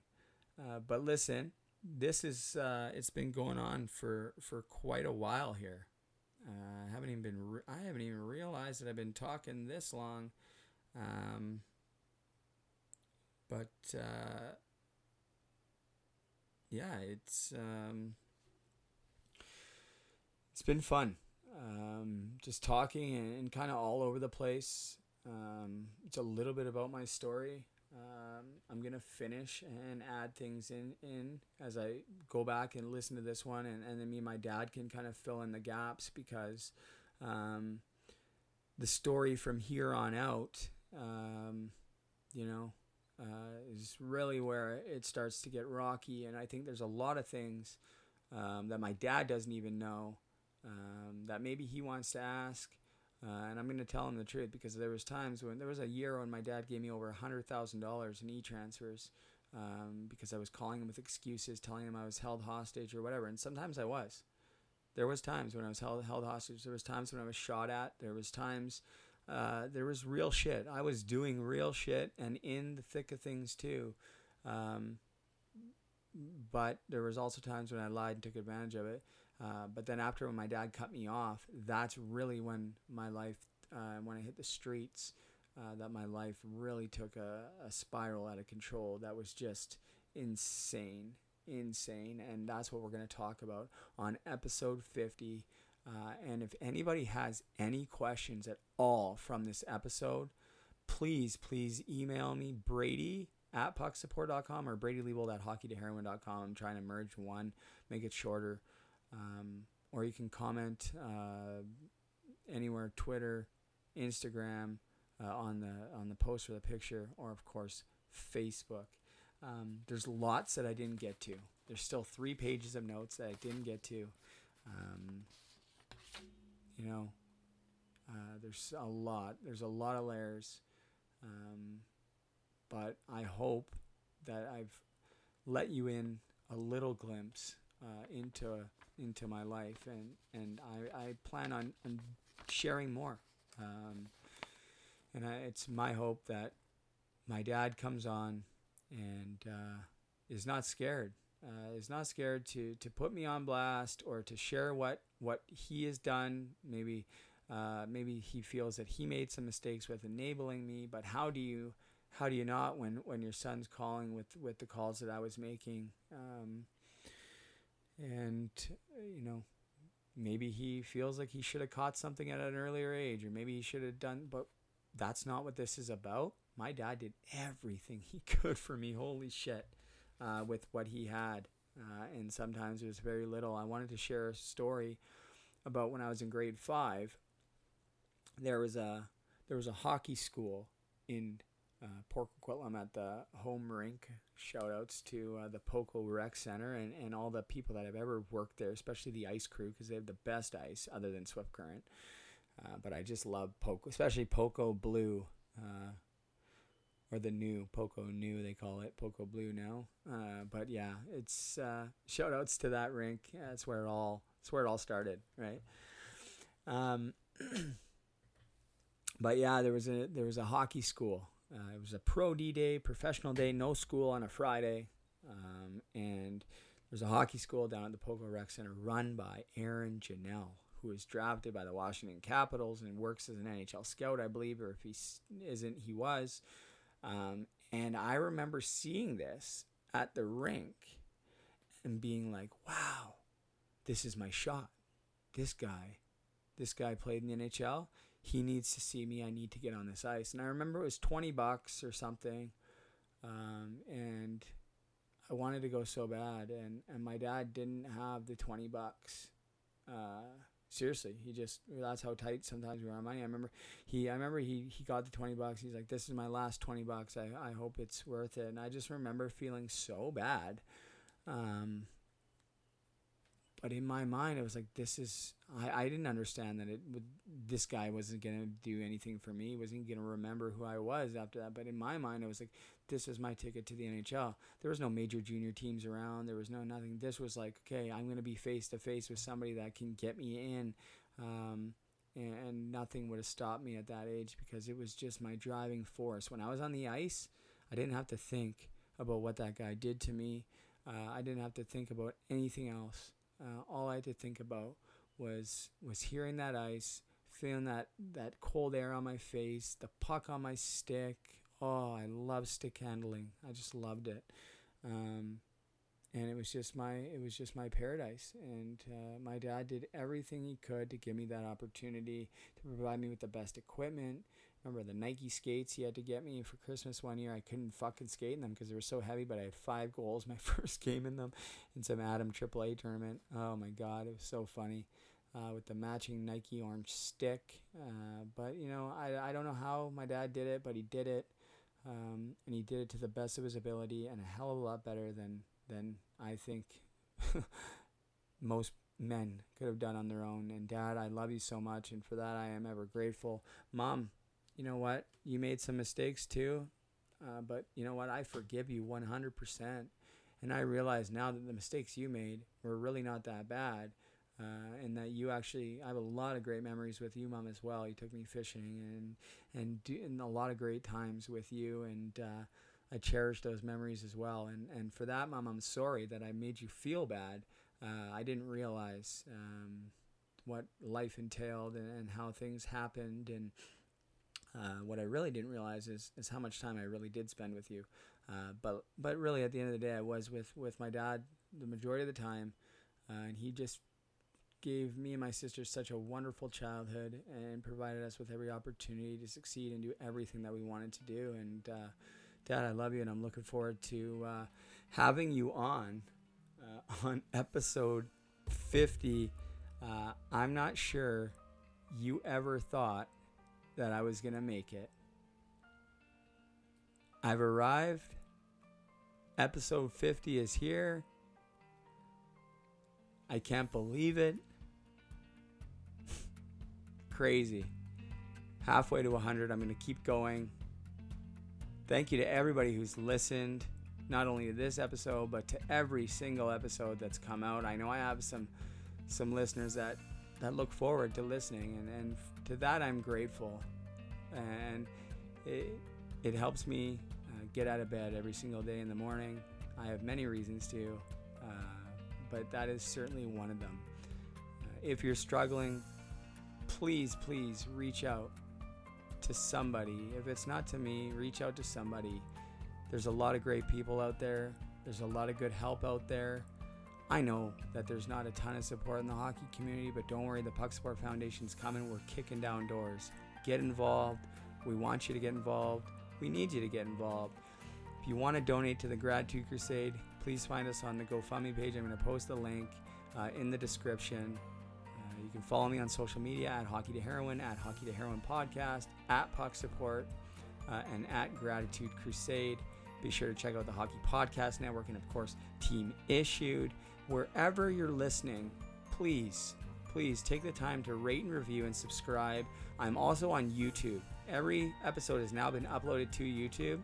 Uh, but listen, this is uh, it's been going on for for quite a while here. Uh, I haven't even been re- I haven't even realized that I've been talking this long. Um, but uh, yeah, it's um, it's been fun um, just talking and, and kind of all over the place. Um, it's a little bit about my story. Um, I'm gonna finish and add things in in as I go back and listen to this one, and, and then me and my dad can kind of fill in the gaps because um, the story from here on out, um, you know, uh, is really where it starts to get rocky. And I think there's a lot of things um, that my dad doesn't even know um, that maybe he wants to ask. Uh, and I'm going to tell him the truth because there was times when there was a year when my dad gave me over hundred thousand dollars in e-transfers um, because I was calling him with excuses, telling him I was held hostage or whatever. And sometimes I was. There was times when I was held held hostage. There was times when I was shot at. There was times. Uh, there was real shit. I was doing real shit and in the thick of things too. Um, but there was also times when I lied and took advantage of it. Uh, but then after when my dad cut me off, that's really when my life, uh, when I hit the streets, uh, that my life really took a, a spiral out of control. That was just insane, insane. And that's what we're going to talk about on episode 50. Uh, and if anybody has any questions at all from this episode, please, please email me, Brady at pucksupport.com or Brady Leavold at hockeytoheroin.com. I'm trying to merge one, make it shorter. Um, or you can comment uh, anywhere Twitter, Instagram, uh, on the on the post or the picture, or of course Facebook. Um, there's lots that I didn't get to. There's still three pages of notes that I didn't get to. Um, you know, uh, there's a lot. There's a lot of layers. Um, but I hope that I've let you in a little glimpse uh, into into my life, and and I, I plan on, on sharing more. Um, and I, it's my hope that my dad comes on and uh, is not scared. Uh, is not scared to to put me on blast or to share what what he has done. Maybe uh, maybe he feels that he made some mistakes with enabling me. But how do you how do you not when when your son's calling with with the calls that I was making? Um, and you know maybe he feels like he should have caught something at an earlier age or maybe he should have done but that's not what this is about. My dad did everything he could for me holy shit uh, with what he had uh, and sometimes it was very little. I wanted to share a story about when i was in grade five there was a there was a hockey school in uh, Port Coquitlam at the home rink. Shout outs to uh, the Poco Rec Center and, and all the people that have ever worked there, especially the ice crew, because they have the best ice other than Swift Current. Uh, but I just love Poco, especially Poco Blue, uh, or the new Poco New, they call it Poco Blue now. Uh, but yeah, it's uh, shout outs to that rink. That's where it all. That's where it all started, right? Um, but yeah, there was a there was a hockey school uh, it was a pro D day, professional day, no school on a Friday. Um, and there's a hockey school down at the Poco Rec Center run by Aaron Janelle, who was drafted by the Washington Capitals and works as an NHL scout, I believe, or if he isn't, he was. Um, and I remember seeing this at the rink and being like, wow, this is my shot. This guy, this guy played in the NHL he needs to see me. I need to get on this ice. And I remember it was 20 bucks or something. Um, and I wanted to go so bad. And, and my dad didn't have the 20 bucks. Uh, seriously, he just, that's how tight sometimes we are on money. I remember he, I remember he, he got the 20 bucks. He's like, this is my last 20 bucks. I, I hope it's worth it. And I just remember feeling so bad. Um, but in my mind, it was like, this is, I, I didn't understand that it would, this guy wasn't going to do anything for me. Wasn't going to remember who I was after that. But in my mind, it was like, this is my ticket to the NHL. There was no major junior teams around. There was no nothing. This was like, okay, I'm going to be face to face with somebody that can get me in. Um, and, and nothing would have stopped me at that age because it was just my driving force. When I was on the ice, I didn't have to think about what that guy did to me. Uh, I didn't have to think about anything else. Uh, all I had to think about was was hearing that ice, feeling that that cold air on my face, the puck on my stick. Oh, I love stick handling. I just loved it. Um, and it was just my it was just my paradise and uh, my dad did everything he could to give me that opportunity to provide me with the best equipment remember the nike skates he had to get me for christmas one year i couldn't fucking skate in them because they were so heavy but i had five goals my first game in them in some atom aaa tournament oh my god it was so funny uh, with the matching nike orange stick uh, but you know I, I don't know how my dad did it but he did it um, and he did it to the best of his ability and a hell of a lot better than than I think most men could have done on their own. And Dad, I love you so much, and for that I am ever grateful. Mom, you know what? You made some mistakes too, uh, but you know what? I forgive you 100%. And I realize now that the mistakes you made were really not that bad. Uh, and that you actually, I have a lot of great memories with you, mom, as well. You took me fishing and and, a lot of great times with you, and uh, I cherish those memories as well. And and for that, mom, I'm sorry that I made you feel bad. Uh, I didn't realize um, what life entailed and, and, how things happened, and uh, what I really didn't realize is is how much time I really did spend with you. Uh, but but really, at the end of the day, I was with with my dad the majority of the time, uh, and he just gave me and my sister such a wonderful childhood and provided us with every opportunity to succeed and do everything that we wanted to do. And uh, Dad, I love you, and I'm looking forward to uh, having you on on episode 50. Uh, I'm not sure you ever thought that I was gonna make it. I've arrived. Episode 50 is here. I can't believe it crazy. Halfway to 100, I'm going to keep going. Thank you to everybody who's listened, not only to this episode, but to every single episode that's come out. I know I have some some listeners that, that look forward to listening, and, and to that I'm grateful. And it, it helps me uh, get out of bed every single day in the morning. I have many reasons to, uh, but that is certainly one of them. Uh, if you're struggling, please, please reach out to somebody. If it's not to me, reach out to somebody. There's a lot of great people out there, there's a lot of good help out there. I know that there's not a ton of support in the hockey community, but don't worry, the Puck Support Foundation's coming. We're kicking down doors. Get involved. We want you to get involved. We need you to get involved. If you want to donate to the Gratitude Crusade, please find us on the GoFundMe page. I'm going to post the link uh, in the description. You can follow me on social media at Hockey to Heroin, at Hockey to Heroin Podcast, at Puck Support, uh, and at Gratitude Crusade. Be sure to check out the Hockey Podcast Network and, of course, Team Issued. Wherever you're listening, please, please take the time to rate and review and subscribe. I'm also on YouTube. Every episode has now been uploaded to YouTube.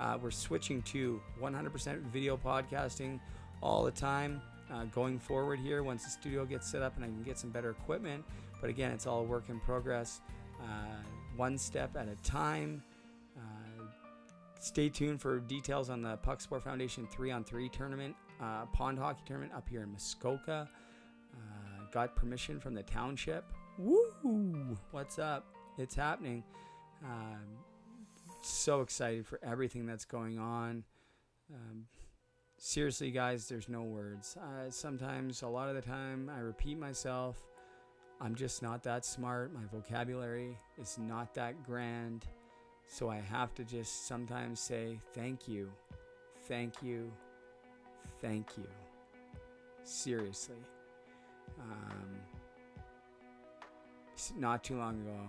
Uh, we're switching to 100% video podcasting all the time uh, going forward here once the studio gets set up and I can get some better equipment. But again, it's all work in progress, uh, one step at a time. Uh, stay tuned for details on the Puck Support Foundation 3 on 3 tournament, uh, pond hockey tournament up here in Muskoka. Uh, got permission from the township. Woo! What's up? It's happening. Um, so excited for everything that's going on. Um, seriously, guys, there's no words. Uh, sometimes, a lot of the time, I repeat myself. I'm just not that smart. My vocabulary is not that grand. So I have to just sometimes say thank you, thank you, thank you. Seriously. Um, not too long ago,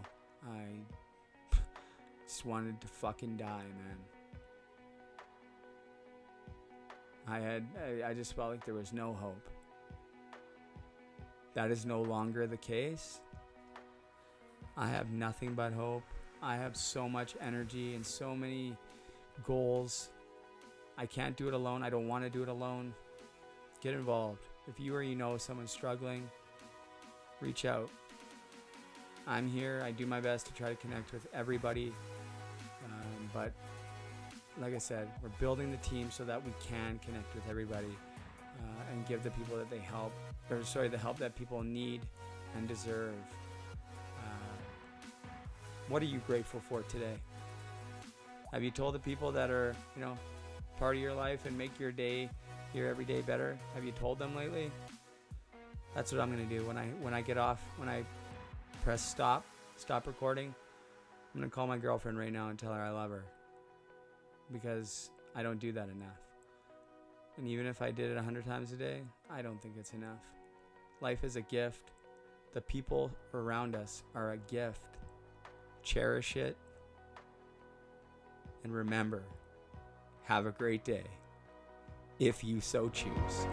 I just wanted to fucking die, man. I had I, I just felt like there was no hope. That is no longer the case. I have nothing but hope. I have so much energy and so many goals. I can't do it alone. I don't want to do it alone. Get involved. If you or you know someone's struggling, reach out. I'm here. I do my best to try to connect with everybody. Um, but like I said, we're building the team so that we can connect with everybody uh, and give the people that they help, or sorry, the help that people need and deserve. Uh, what are you grateful for today? Have you told the people that are, you know, part of your life and make your day, your every day better? Have you told them lately? That's what I'm gonna do when I when I get off when I press stop, stop recording. I'm gonna call my girlfriend right now and tell her I love her because I don't do that enough. And even if I did it a hundred times a day, I don't think it's enough. Life is a gift. The people around us are a gift. Cherish it And remember, have a great day if you so choose.